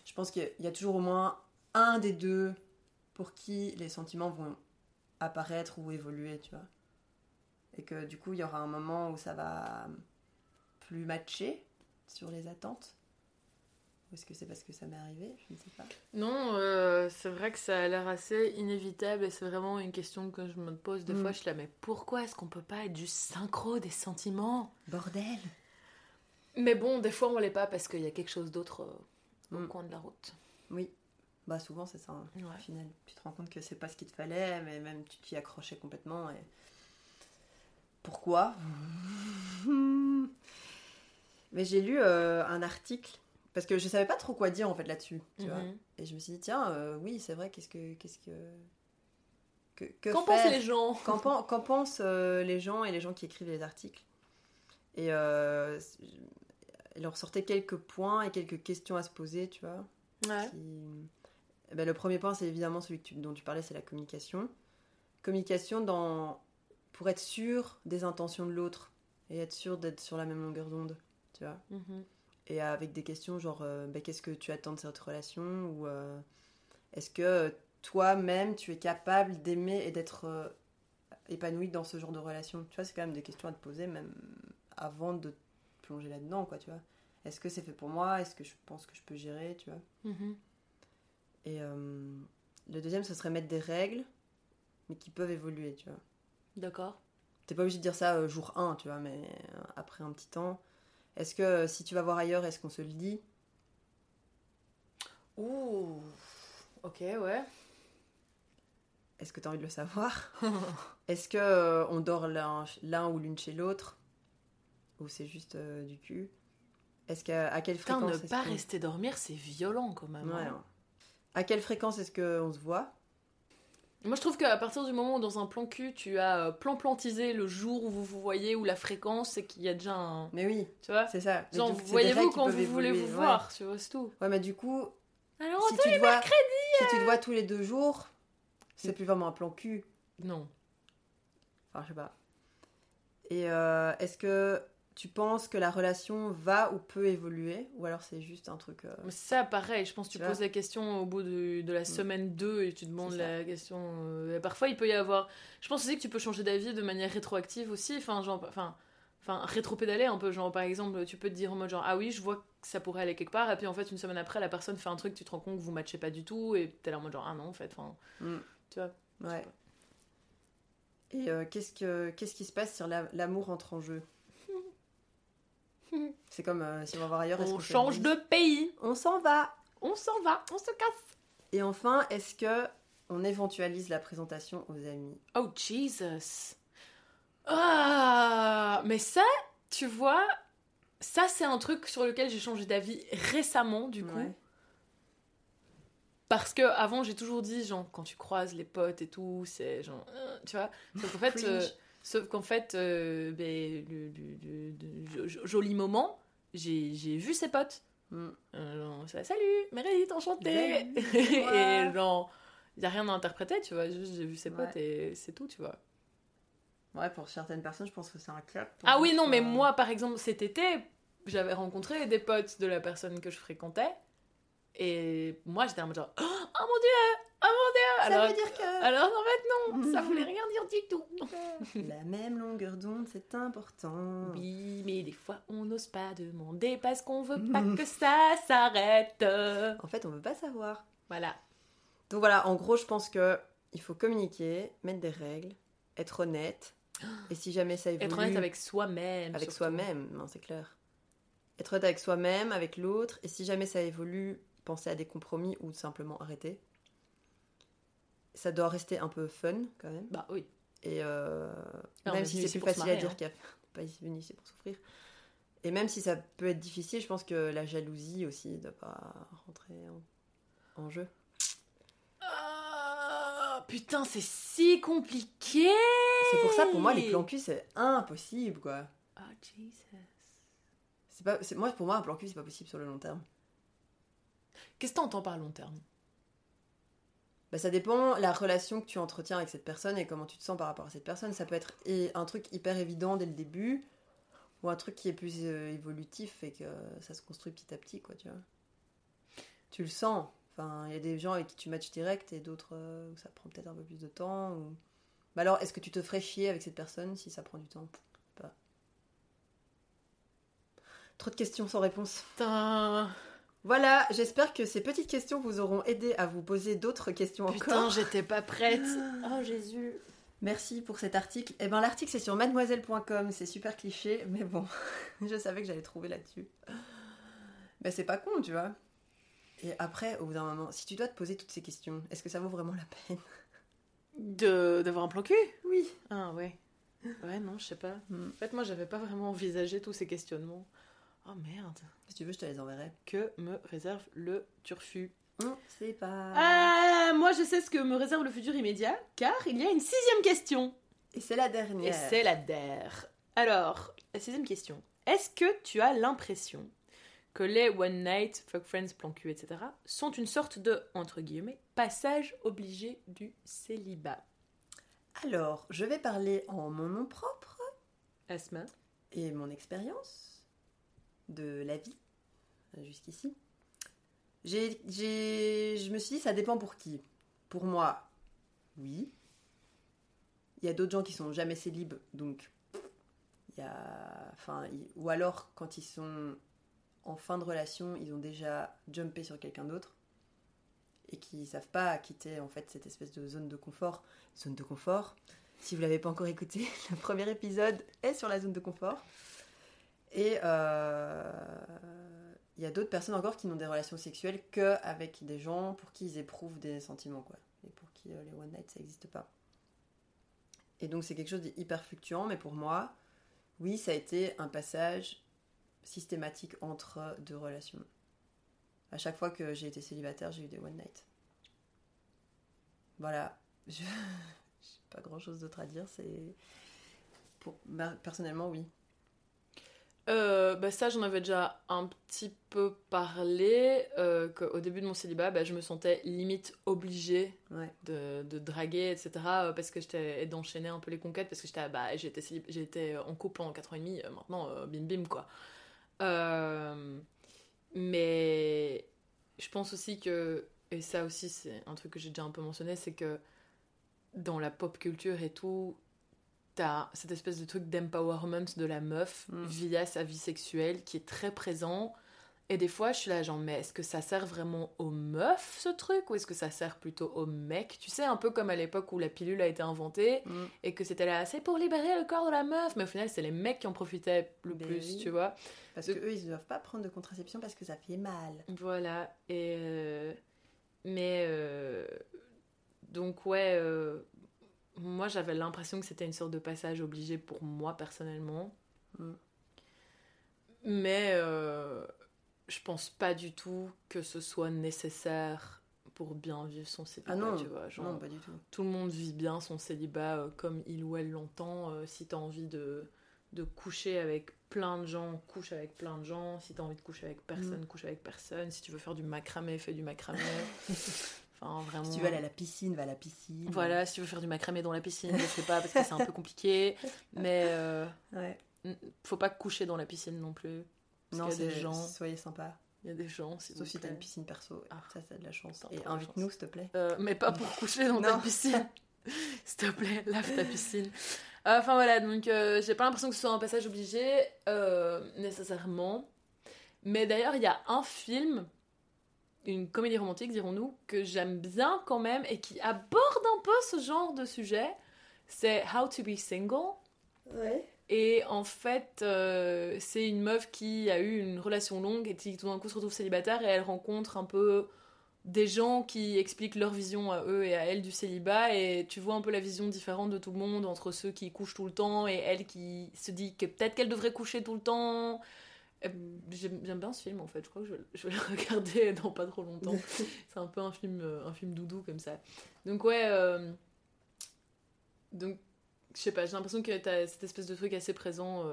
B: je pense qu'il y a- il y a toujours au moins un des deux pour qui les sentiments vont apparaître ou évoluer, tu vois. Et que du coup, il y aura un moment où ça va plus matcher sur les attentes. Ou est-ce que c'est parce que ça m'est arrivé Je ne sais pas.
A: Non, euh, c'est vrai que ça a l'air assez inévitable et c'est vraiment une question que je me pose des
B: Mm.
A: fois. Je suis là, mais pourquoi est-ce qu'on peut pas être juste synchro des sentiments?
B: Bordel
A: Mais bon, des fois on l'est pas parce qu'il y a quelque chose d'autre euh, au
B: Mm.
A: coin de la route.
B: Oui, bah souvent c'est ça. hein,
A: Ouais.
B: Au final, tu te rends compte que c'est pas ce qu'il te fallait, mais même tu t'y accrochais complètement. Et pourquoi? Mais j'ai lu euh, un article parce que je savais pas trop quoi dire en fait là-dessus, tu vois.
A: Mhm.
B: Et je me suis dit tiens, euh, oui c'est vrai. Qu'est-ce que qu'est-ce que que, que
A: Qu'en pensent les gens?
B: Qu'en pen- qu'en pensent euh, les gens et les gens qui écrivent les articles? Et euh, il leur sortait quelques points et quelques questions à se poser, tu vois.
A: Ouais.
B: qui- Eh ben, le premier point, c'est évidemment celui que tu- dont tu parlais, c'est la communication. Communication dans... pour être sûr des intentions de l'autre et être sûr d'être sur la même longueur d'onde, tu vois.
A: Mhm.
B: Et avec des questions genre, euh, ben, qu'est-ce que tu attends de cette relation Ou euh, est-ce que euh, toi-même, tu es capable d'aimer et d'être euh, épanoui dans ce genre de relation? Tu vois, c'est quand même des questions à te poser, même avant de te plonger là-dedans, quoi, tu vois. Est-ce que c'est fait pour moi? Est-ce que je pense que je peux gérer, tu vois?
A: Mhm.
B: Et le deuxième, ce serait mettre des règles, mais qui peuvent évoluer, tu vois.
A: D'accord.
B: T'es pas obligé de dire ça jour 1, tu vois, mais après un petit temps. Est-ce que euh, si tu vas voir ailleurs, est-ce qu'on se le dit?
A: Ouh. Ok, ouais.
B: Est-ce que t'as envie de le savoir? Est-ce que euh, on dort l'un ou l'une chez l'autre? Ou c'est juste euh, du cul? Est-ce qu'à à quelle
A: Putain,
B: fréquence
A: ne
B: est-ce
A: pas rester dormir, c'est violent quand même.
B: Ouais,
A: hein.
B: hein. À quelle fréquence est-ce qu'on se voit?
A: Moi, je trouve qu'à partir du moment où dans un plan cul, tu as euh, plan-plantisé le jour où vous vous voyez, ou la fréquence, c'est qu'il y a déjà un.
B: Mais oui,
A: Tu vois
B: c'est ça.
A: Genre, vous voyez-vous quand vous voulez vous
B: ouais.
A: voir, tu vois, c'est tout.
B: Ouais, mais du coup,
A: Alors,
B: si tu, te vois, si tu te vois tous les deux jours, c'est plus vraiment un plan cul.
A: Non.
B: Enfin, je sais pas. Et euh, est-ce que tu penses que la relation va ou peut évoluer Ou alors c'est juste un truc. euh,
A: Mais ça, pareil, je pense que tu
B: Tu
A: poses la question au bout de, de la semaine 2 et tu demandes la question. euh, et parfois, il peut y avoir. Je pense aussi que tu peux changer d'avis de manière rétroactive aussi. Enfin, genre. Enfin. Enfin, rétro-pédaler un peu, genre par exemple, tu peux te dire en mode genre ah oui, je vois que ça pourrait aller quelque part, et puis en fait, une semaine après, la personne fait un truc, tu te rends compte que vous matchez pas du tout, et t'es là en mode genre ah non, en fait, enfin,
B: hmm,
A: tu vois.
B: Ouais. Et euh, qu'est-ce, que, qu'est-ce qui se passe si la- l'amour entre en jeu? C'est comme euh, si on va voir ailleurs.
A: On change de pays,
B: On s'en va
A: on s'en va, on se casse.
B: Et enfin, est-ce que on éventualise la présentation aux amis
A: Oh Jesus. Ah, mais ça, tu vois, ça c'est un truc sur lequel j'ai changé d'avis récemment du coup.
B: Ouais.
A: Parce que avant j'ai toujours dit genre quand tu croises les potes et tout, c'est genre euh, tu vois, fait euh, sauf qu'en fait euh, ben, le, le- le- le- jo- joli moment, j'ai vu ses potes.
B: Hmm.
A: Euh, genre, salut, Meredith, enchantée. Et genre il y a rien à interpréter, tu vois, juste j'ai vu ses
B: Ouais.
A: potes et c'est tout, tu vois.
B: Ouais, pour certaines personnes, je pense que c'est un clap.
A: Ah oui, non, mais moi, par exemple, cet été, j'avais rencontré des potes de la personne que je fréquentais. Et moi, j'étais en mode genre, oh mon dieu, oh mon dieu.
B: Ça
A: Alors,
B: veut dire que.
A: alors en fait, non, ça voulait rien dire du tout.
B: La même longueur d'onde, c'est important.
A: Oui, mais des fois, on n'ose pas demander parce qu'on veut pas que ça s'arrête.
B: En fait, on veut pas savoir.
A: Voilà.
B: Donc voilà, en gros, je pense que il faut communiquer, mettre des règles, être honnête. Et si jamais ça évolue,
A: Être honnête avec soi-même.
B: avec soi-même, non, c'est clair. Être honnête avec soi-même, avec l'autre. Et si jamais ça évolue, penser à des compromis ou simplement arrêter. Ça doit rester un peu fun quand même.
A: Bah oui.
B: Et euh, même si c'est plus facile
A: marrer,
B: à dire
A: hein.
B: qu'il y a pas ici venu ici pour souffrir. Et même si ça peut être difficile, je pense que la jalousie aussi ne doit pas rentrer en, en jeu.
A: Ah, putain, c'est si compliqué.
B: C'est pour ça, pour moi, les plans cul, c'est impossible, quoi.
A: Oh, Jesus.
B: Pas, moi, pour moi, un plan cul, c'est pas possible sur le long terme.
A: Qu'est-ce que t'entends par long terme?
B: Bah, ça dépend la relation que tu entretiens avec cette personne et comment tu te sens par rapport à cette personne. Ça peut être un truc hyper évident dès le début ou un truc qui est plus euh, évolutif et que ça se construit petit à petit, quoi, tu vois. Tu le sens. Enfin, il y a des gens avec qui tu matches direct et d'autres euh, où ça prend peut-être un peu plus de temps. Ou... Bah alors, est-ce que tu te ferais chier avec cette personne si ça prend du temps? Trop de questions sans réponse.
A: Putain.
B: Voilà, j'espère que ces petites questions vous auront aidé à vous poser d'autres questions
A: Putain,
B: encore.
A: j'étais pas prête. Oh Jésus.
B: Merci pour cet article. Eh ben l'article c'est sur mademoiselle.com, c'est super cliché, mais bon, je savais que j'allais trouver là-dessus. Mais c'est pas con, tu vois. Et après, au bout d'un moment, si tu dois te poser toutes ces questions, est-ce que ça vaut vraiment la peine?
A: De d'avoir un plan cul?
B: Oui.
A: Ah ouais. Ouais, non, je sais pas.
B: Hmm.
A: En fait, moi, j'avais pas vraiment envisagé tous ces questionnements. Oh merde.
B: Si tu veux, je te les enverrai.
A: Que me réserve le turfu
B: On sait pas.
A: Ah, moi, je sais ce que me réserve le futur immédiat, car il y a une sixième question.
B: Et c'est la
A: Et
B: dernière.
A: c'est la der. Alors, la sixième question. Est-ce que tu as l'impression que les One Night, Fuck Friends, Plan cul, etc. sont une sorte de, entre guillemets, passage obligé du célibat?
B: Alors, je vais parler en mon nom propre
A: Asma
B: et mon expérience de la vie euh, jusqu'ici. Je me suis dit, ça dépend pour qui. Pour moi, oui. Il y a d'autres gens qui sont jamais célibes, donc y a, enfin, ou alors quand ils sont en fin de relation, ils ont déjà jumpé sur quelqu'un d'autre et qui savent pas quitter en fait cette espèce de zone de confort. Zone de confort. Si vous l'avez pas encore écouté, le premier épisode est sur la zone de confort. Et euh, il y a d'autres personnes encore qui n'ont des relations sexuelles qu'avec des gens pour qui ils éprouvent des sentiments, quoi. Et pour qui euh, les one night ça n'existe pas. Et donc c'est quelque chose d'hyper fluctuant, mais pour moi, oui, ça a été un passage systématique entre deux relations. À chaque fois que j'ai été célibataire, j'ai eu des one night. Voilà. Je n'ai pas grand chose d'autre à dire. C'est pour personnellement oui.
A: Euh, bah ça, j'en avais déjà un petit peu parlé. Euh, qu'au début de mon célibat, bah, je me sentais limite obligée de, de, draguer, etc. Euh, parce que j'étais d'enchaîner un peu les conquêtes. Parce que j'étais bah, j'étais en couple pendant 4 ans et demi. maintenant, bim bim quoi. mais je pense aussi que, et ça aussi, c'est un truc que j'ai déjà un peu mentionné, c'est que dans la pop culture et tout, t'as cette espèce de truc d'empowerment de la meuf mm. via sa vie sexuelle qui est très présent. Et des fois, je suis là, genre, mais est-ce que ça sert vraiment aux meufs, ce truc, ou est-ce que ça sert plutôt aux mecs? Tu sais, un peu comme à l'époque où la pilule a été inventée, mm. et que c'était là, c'est pour libérer le corps de la meuf, mais au final, c'est les mecs qui en profitaient le ben plus, tu vois.
B: Parce que eux, ils ne doivent pas prendre de contraception parce que ça fait mal.
A: Voilà, et... Euh, mais... Euh, donc, ouais... Euh, moi, j'avais l'impression que c'était une sorte de passage obligé pour moi personnellement. Mm. Mais euh, je pense pas du tout que ce soit nécessaire pour bien vivre son célibat.
B: Ah non,
A: tu vois,
B: non pas du tout.
A: Tout le monde vit bien son célibat euh, comme il ou elle l'entend. Euh, si t'as envie de, de coucher avec plein de gens, couche avec plein de gens. Si t'as envie de coucher avec personne, mm. couche avec personne. Si tu veux faire du macramé, fais du macramé.
B: Si tu veux aller à la piscine, va à la piscine.
A: Voilà, si tu veux faire du macramé dans la piscine, je sais pas parce que c'est un peu compliqué. Mais euh, ouais. faut pas coucher dans la piscine non plus.
B: non, c'est des gens. Soyez sympa.
A: Il y a des gens,
B: Sauf si t'as une piscine perso. Ah. Ça, ça de la chance. Et invite-nous, s'il te plaît.
A: Euh, mais pas pour coucher dans ta piscine. s'il te plaît, lave ta piscine. Enfin voilà, donc euh, j'ai pas l'impression que ce soit un passage obligé, nécessairement. Mais d'ailleurs, il y a un film une comédie romantique, dirons-nous, que j'aime bien quand même et qui aborde un peu ce genre de sujet. C'est How to be Single.
B: Ouais.
A: Et en fait, euh, c'est une meuf qui a eu une relation longue et qui tout d'un coup se retrouve célibataire et elle rencontre un peu des gens qui expliquent leur vision à eux et à elle du célibat et tu vois un peu la vision différente de tout le monde entre ceux qui couchent tout le temps et elle qui se dit que peut-être qu'elle devrait coucher tout le temps j'aime bien ce film en fait, je crois que je, vais le regarder dans pas trop longtemps. c'est un peu un film, euh, un film doudou comme ça. Donc ouais, euh, donc je sais pas, j'ai l'impression que t'as cette espèce de truc assez présent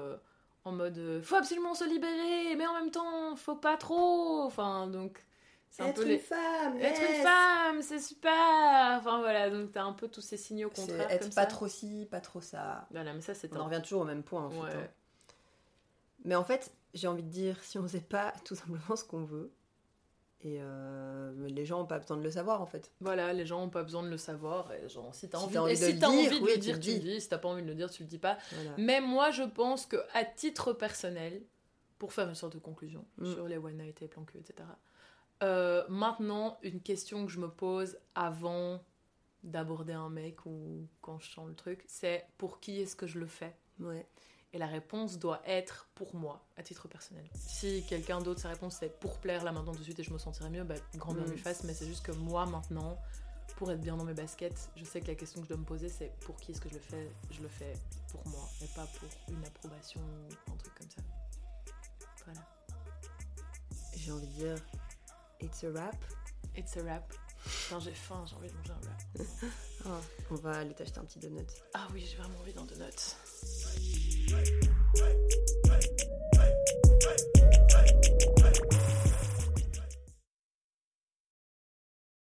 A: en mode faut absolument se libérer, mais en même temps faut pas trop. Enfin donc
B: c'est un peu une femme,
A: être une femme, c'est super. Enfin voilà, donc t'as un peu tous ces signaux contraires.
B: Être pas trop ci, pas trop ça.
A: Voilà, mais ça c'est.
B: On en revient toujours au même point en fait. Hein. Mais en fait, j'ai envie de dire, si on sait pas tout simplement ce qu'on veut, et euh, les gens n'ont pas besoin de le savoir en fait.
A: Voilà, les gens n'ont pas besoin de le savoir. Et genre, si tu as envie, envie, de, le dire, envie de le dire, tu le dis. Si t'as pas envie de le dire, tu le dis pas. Mais moi, je pense que à titre personnel, pour faire une sorte de conclusion mm. sur les one night et plan cul, etc. Euh, maintenant, une question que je me pose avant d'aborder un mec ou quand je sens le truc, c'est pour qui est-ce que je le fais?
B: Ouais.
A: Et la réponse doit être pour moi, à titre personnel. Si quelqu'un d'autre, sa réponse c'est pour plaire là maintenant tout de suite et je me sentirais mieux, bah, grand bien lui mm. fasse. Mais c'est juste que moi maintenant, pour être bien dans mes baskets, je sais que la question que je dois me poser c'est pour qui est-ce que je le fais? Je le fais pour moi et pas pour une approbation ou un truc comme ça. Voilà.
B: J'ai envie de dire, it's a rap.
A: It's a rap. Quand j'ai faim, j'ai envie de manger un rap.
B: Oh, on va aller t'acheter un petit donut.
A: Ah oui, j'ai vraiment envie d'un donut. Hey, hey, hey,